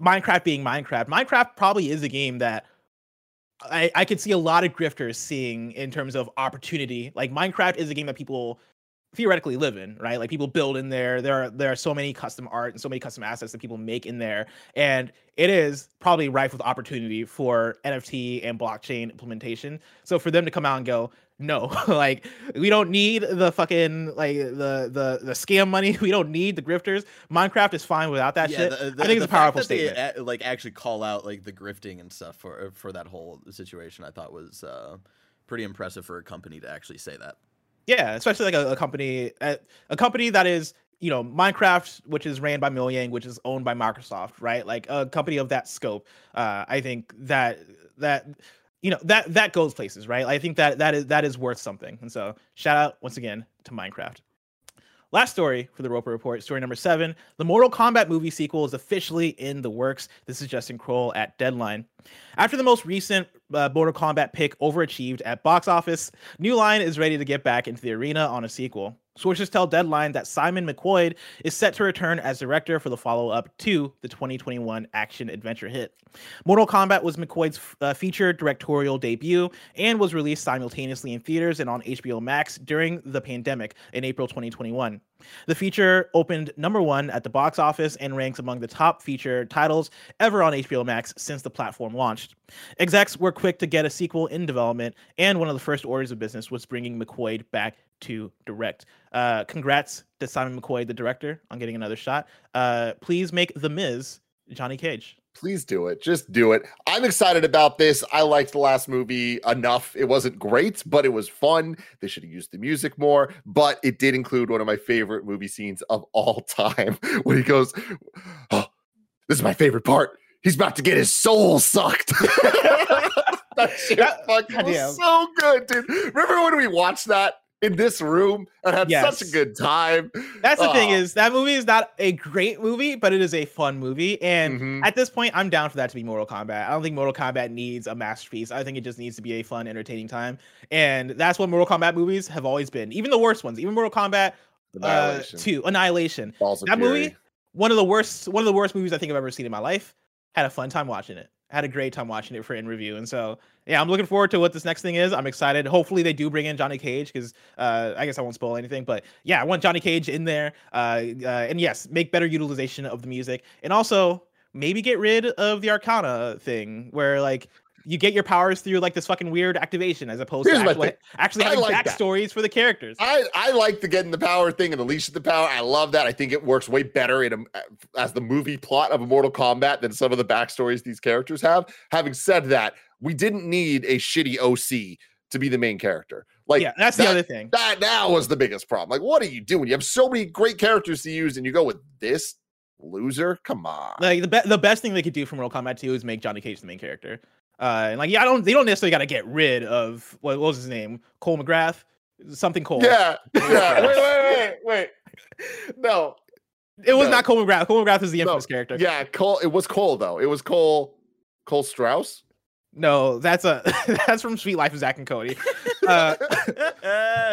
Minecraft being Minecraft, Minecraft probably is a game that I, I could see a lot of grifters seeing in terms of opportunity. Like Minecraft is a game that people theoretically live in, right? Like people build in there. There are there are so many custom art and so many custom assets that people make in there. And it is probably rife with opportunity for NFT and blockchain implementation. So for them to come out and go, no, (laughs) like we don't need the fucking like the the the scam money. (laughs) We don't need the grifters. Minecraft is fine without that shit. the- I think it's a powerful that they statement. like actually call out like the grifting and stuff for for that whole situation. I thought was uh, pretty impressive for a company to actually say that. Yeah, especially like a, a company, a, a company that is, you know, Minecraft, which is ran by Mojang, which is owned by Microsoft, right? Like a company of that scope. Uh, I think that that you know that that goes places, right? I think that that is that is worth something. And so, shout out once again to Minecraft. Last story for the Roper Report, story number seven. The Mortal Kombat movie sequel is officially in the works. This is Justin Kroll at Deadline. After the most recent uh, Mortal Kombat pick overachieved at box office, New Line is ready to get back into the arena on a sequel. Sources tell Deadline that Simon McQuoid is set to return as director for the follow up to the 2021 action adventure hit. Mortal Kombat was McQuoid's uh, directorial debut and was released simultaneously in theaters and on HBO Max during the pandemic in April 2021. The feature opened number one at the box office and ranks among the top feature titles ever on HBO Max since the platform launched. Execs were quick to get a sequel in development, and one of the first orders of business was bringing McQuoid back to direct. Uh, congrats to Simon McQuoid, the director, on getting another shot. Uh, please make The Miz Johnny Cage. Please do it. Just do it. I'm excited about this. I liked the last movie enough. It wasn't great, but it was fun. They should have used the music more, but it did include one of my favorite movie scenes of all time (laughs) when he goes, Oh, this is my favorite part. He's about to get his soul sucked. (laughs) that shit (laughs) That- fucking was so good, dude. Remember when we watched that in this room and had such a good time? That's the thing is that movie is not a great movie, but it is a fun movie. And Mhm. at this point, I'm down for that to be Mortal Kombat. I don't think Mortal Kombat needs a masterpiece. I think it just needs to be a fun, entertaining time. And that's what Mortal Kombat movies have always been. Even the worst ones, even Mortal Kombat uh, 2, Annihilation. That Fury. movie, one of the worst, one of the worst movies I think I've ever seen in my life. Had a fun time watching it. Had a great time watching it for in review. And so, yeah, I'm looking forward to what this next thing is. I'm excited. Hopefully, they do bring in Johnny Cage because uh, I guess I won't spoil anything. But yeah, I want Johnny Cage in there. Uh, uh, and yes, make better utilization of the music, and also maybe get rid of the Arcana thing where like you get your powers through like this fucking weird activation as opposed Here's to actually, actually having like that. backstories for the characters. I, I like the getting the power thing and the leash of the power. I love that. I think it works way better in a, uh, as the movie plot of a Mortal Kombat than some of the backstories these characters have. Having said that, we didn't need a shitty OC to be the main character. Like yeah, that's the other thing. that now was the biggest problem. Like, what are you doing? You have so many great characters to use, and you go with this loser. Come on. Like the be- the best thing they could do for Mortal Kombat 2 is make Johnny Cage the main character. Uh, and like yeah, I don't they don't necessarily got to get rid of what, what was his name, Cole McGrath, something Cole. yeah, (laughs) yeah. Wait, wait, wait, wait. No, it was no. not Cole McGrath. Cole McGrath is the no. infamous character. Yeah, Cole. It was Cole though. It was Cole. Cole Sprouse. No, that's a (laughs) that's from Suite Life of Zack and Cody. (laughs) Uh,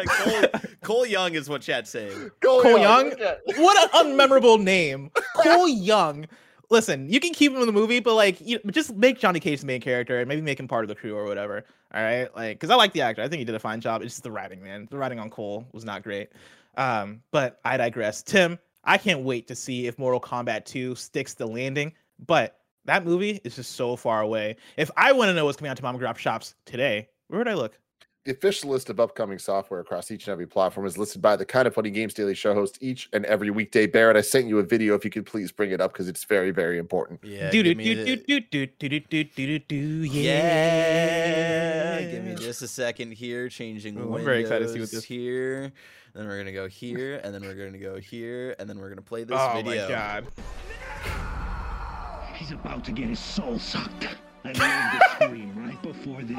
Cole, Cole Young is what chat's saying. Cole Young? okay. what an unmemorable name, Cole Young. Listen, you can keep him in the movie, but like, you just make Johnny Cage the main character and maybe make him part of the crew or whatever. All right, like, because I like the actor. I think he did a fine job. It's just the writing, man. The writing on Cole was not great. Um, but I digress. Tim, I can't wait to see if Mortal Kombat 2 sticks the landing. But that movie is just so far away. If I want to know what's coming out to mom and grab shops today, where would I look? The official list of upcoming software across each and every platform is listed by the Kind of Funny Games Daily Show host each and every weekday. Barrett, I sent you a video. If you could please bring it up because it's very, very important. Yeah, Do do give me do do do do do do do do do Yeah. yeah. Give me just a second here, changing Ooh, I'm very excited to see what this- here. Then we're gonna go here, and then we're gonna go here, and then we're gonna play this Oh video. my god. He's about to get his soul sucked. I learned to scream right before this.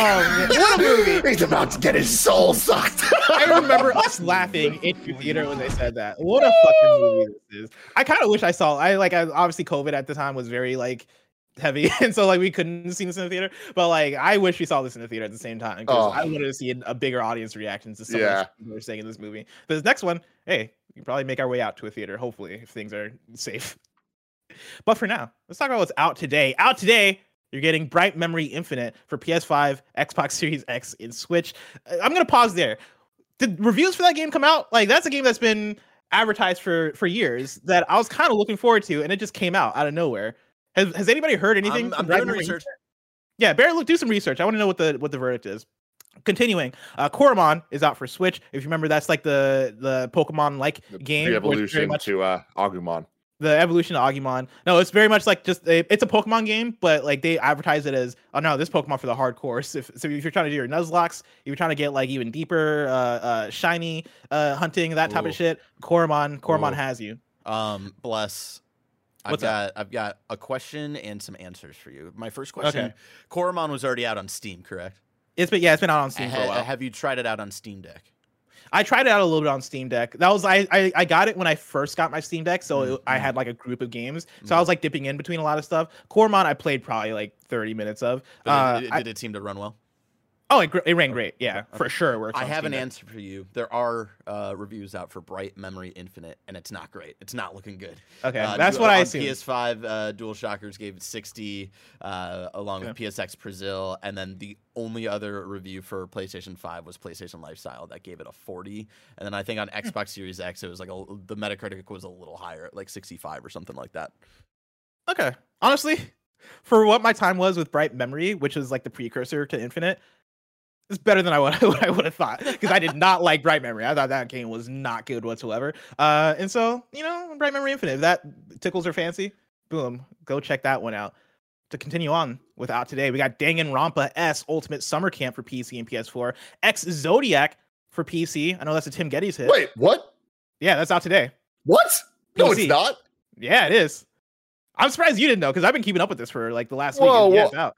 Oh what a movie! (laughs) He's about to get his soul sucked. I remember (laughs) us laughing in the theater when they said that. What a fucking movie this is! I kind of wish I saw. I like. I, obviously, COVID at the time was very like heavy, (laughs) and so like we couldn't see this in the theater. But like, I wish we saw this in the theater at the same time because Oh. I wanted to see a, a bigger audience reaction to some Yeah. of the people were saying in this movie. But this next one, hey, we can probably make our way out to a theater. Hopefully, if things are safe. But for now, let's talk about what's out today. Out today, you're getting Bright Memory Infinite for PS5, Xbox Series X, and Switch. Uh, I'm gonna pause there. Did reviews for that game come out? Like that's a game that's been advertised for for years that I was kind of looking forward to, and it just came out out of nowhere. Has Has anybody heard anything? I'm, from I'm Bright doing Memory research. yeah, Barry, look, do some research. I want to know what the what the verdict is. Continuing, uh, Coromon is out for Switch. If you remember, that's like the the Pokemon like game. where it's very evolution much to uh, Agumon. The evolution of Agumon. No, it's very much like just a, it's a Pokemon game, but like they advertise it as oh no, this Pokemon for the hardcore. So if, so if you're trying to do your Nuzlockes, if you're trying to get like even deeper, uh, uh, shiny uh, hunting, that type Ooh. of shit, Coromon Ooh. has you. Um, bless. I've What's got up? I've got a question and some answers for you. My first question: Coromon was already out on Steam, correct? It's been yeah, it's been out on Steam for a while. Have you tried it out on Steam Deck? I tried it out a little bit on Steam Deck. That was I I, I got it when I first got my Steam Deck, so it- I Mhm. had like a group of games. So I was like dipping in between a lot of stuff. Coromon I played probably like 30 minutes of. But Uh, it- it- I- did it seem to run well? Oh, it, it ran great. Yeah, for sure. it works I have an answer for you. There are uh, reviews out for Bright Memory Infinite, and it's not great. It's not looking good. Okay, Uh, that's what I assumed. PS5, uh, DualShockers gave it 60, uh, along with PSX Brazil, and then the only other review for PlayStation 5 was PlayStation Lifestyle that gave it a 40, and then I think on Hmm. Xbox Series X it was like a, the Metacritic was a little higher, like 65 or something like that. Okay. Honestly, for what my time was with Bright Memory, which is like the precursor to Infinite, it's better than I would (laughs) what I would have thought because I did not like Bright Memory. I thought that game was not good whatsoever. Uh, and so you know, Bright Memory Infinite, if that tickles her fancy, boom, go check that one out. To continue on without today, we got Danganronpa S Ultimate Summer Camp for PC and PS4, Ex-Zodiac for PC. I know that's a Tim Gettys hit. Wait, what? Yeah, that's out today. What? No, it's not. Yeah, it is. I'm surprised you didn't know because I've been keeping up with this for like the last Whoa, week. and Yeah, it's out.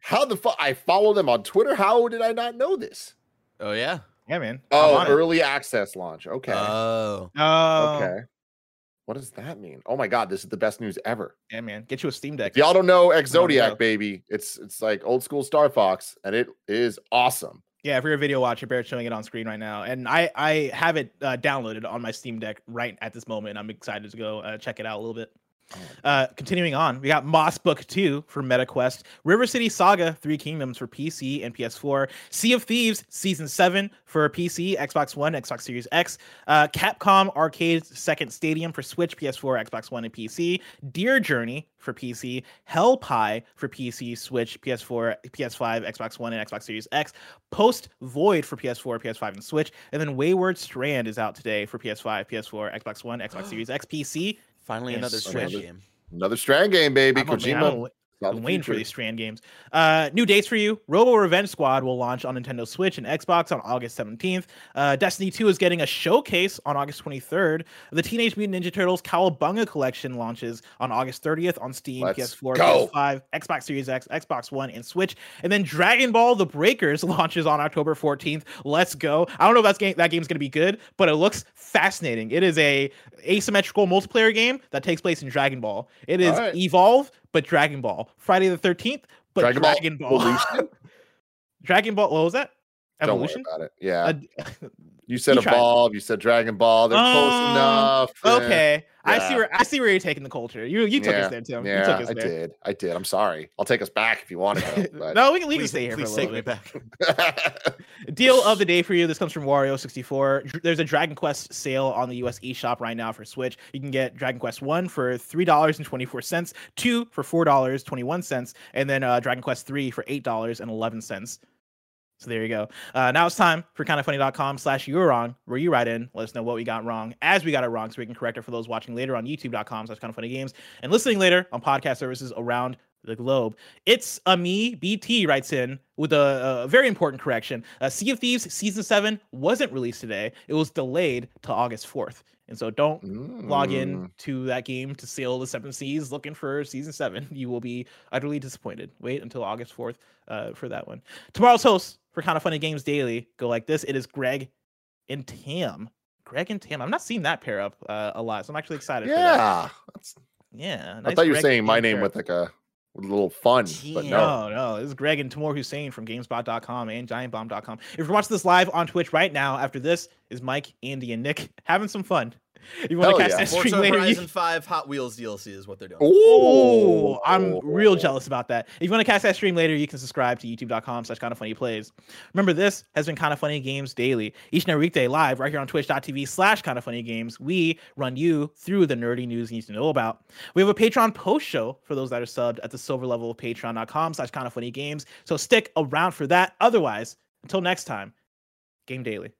How the fuck? I follow them on Twitter. How did I not know this? Oh, yeah? Yeah, man. Oh, on it. early access launch. Okay. Oh. Oh, okay. What does that mean? Oh my god, this is the best news ever. Yeah, man. Get you a Steam Deck. If y'all don't know X There we go. Zodiac, baby, it's it's like old school Star Fox, and it is awesome. Yeah, if you're a video watcher, Barrett's showing it on screen right now, and I I have it uh, downloaded on my Steam Deck right at this moment. I'm excited to go uh, check it out a little bit. Uh, continuing on, we got Moss Book 2 for MetaQuest, River City Saga Three Kingdoms for PC and PS4, Sea of Thieves Season 7 for PC, Xbox One, Xbox Series X, uh, Capcom Arcade Second Stadium for Switch, PS4, Xbox One, and PC, Deer Journey for PC, Hell Pie for PC, Switch, PS4, PS5, Xbox One, and Xbox Series X, Post Void for PS4, PS5, and Switch, and then Wayward Strand is out today for PS5, PS4, Xbox One, Xbox Series X, PC. Finally, And another Switch. Switch game. Another Strand game, baby. I'm Kojima. I'm waiting for these Strand games. Uh, new dates for you. Robo Revenge Squad will launch on Nintendo Switch and Xbox on August 17th. Uh, Destiny 2 is getting a showcase on August 23rd. The Teenage Mutant Ninja Turtles Cowabunga Collection launches on August 30th on Steam, Let's PS4, go. PS5, Xbox Series X, Xbox One, and Switch. And then Dragon Ball The Breakers (laughs) launches on October 14th. Let's go. I don't know if that's game, that game's going to be good, but it looks fascinating. It is a asymmetrical multiplayer game that takes place in Dragon Ball. It is Alright. Evolve, but Dragon Ball. Friday the 13th, but Dragon Dragon, Ball Ball. Evolution? (laughs) Dragon Ball, what was that? Don't worry Evolution? about it. Yeah. (laughs) you said you tried. You said Dragon Ball. They're Oh, close enough. Eh, okay. I see where I see where you're taking the culture. You you took yeah, us there, Tim. you Yeah, took us I there. did. I did. I'm sorry. I'll take us back if you want to go. (laughs) But no, we can, we can Please, stay here for a please little take bit. me back. (laughs) Deal of the day for you. This comes from Wario64. There's a Dragon Quest sale on the US eShop right now for Switch. You can get Dragon Quest 1 for $3.24, 2 for $4.21, and then uh, Dragon Quest 3 for $8.11. So there you go. Uh, now it's time for kindafunny.com slash you're wrong, where you write in, let us know what we got wrong as we got it wrong so we can correct it for those watching later on youtube.com slash kindafunnygames and listening later on podcast services around the globe. It's a me, BT writes in with a, a very important correction. Uh, sea of Thieves Season 7 wasn't released today. It was delayed to August 4th. And so don't log in Mm. to that game to sail the seven seas looking for season seven. (laughs) You will be utterly disappointed. Wait until August 4th uh, for that one. Tomorrow's hosts for Kinda Funny Games Daily go like this. It is Greg and Tam. Greg and Tam. I'm not seeing that pair up uh, a lot, so I'm actually excited for that. Yeah. That's, Yeah. I thought you were Greg saying my name with like a, a little fun, but no. No, no. This is Greg and Tamoor Hussain from GameSpot.com and GiantBomb.com. If you're watching this live on Twitch right now, after this is Mike, Andy, and Nick having some fun. If you want to Hell catch yeah. that stream Forza later, you- Horizon (laughs) 5 Hot Wheels DLC is what they're doing. Oh, I'm real jealous about that. If you want to catch that stream later, you can subscribe to youtube.com slash kinda funny plays. Remember, this has been kinda funny games daily. Each and every weekday live right here on twitch.tv slash kinda funny games. We run you through the nerdy news you need to know about. We have a Patreon post show for those that are subbed at the silver level of patreon.com slash kinda funny games. So stick around for that. Otherwise, until next time, game daily.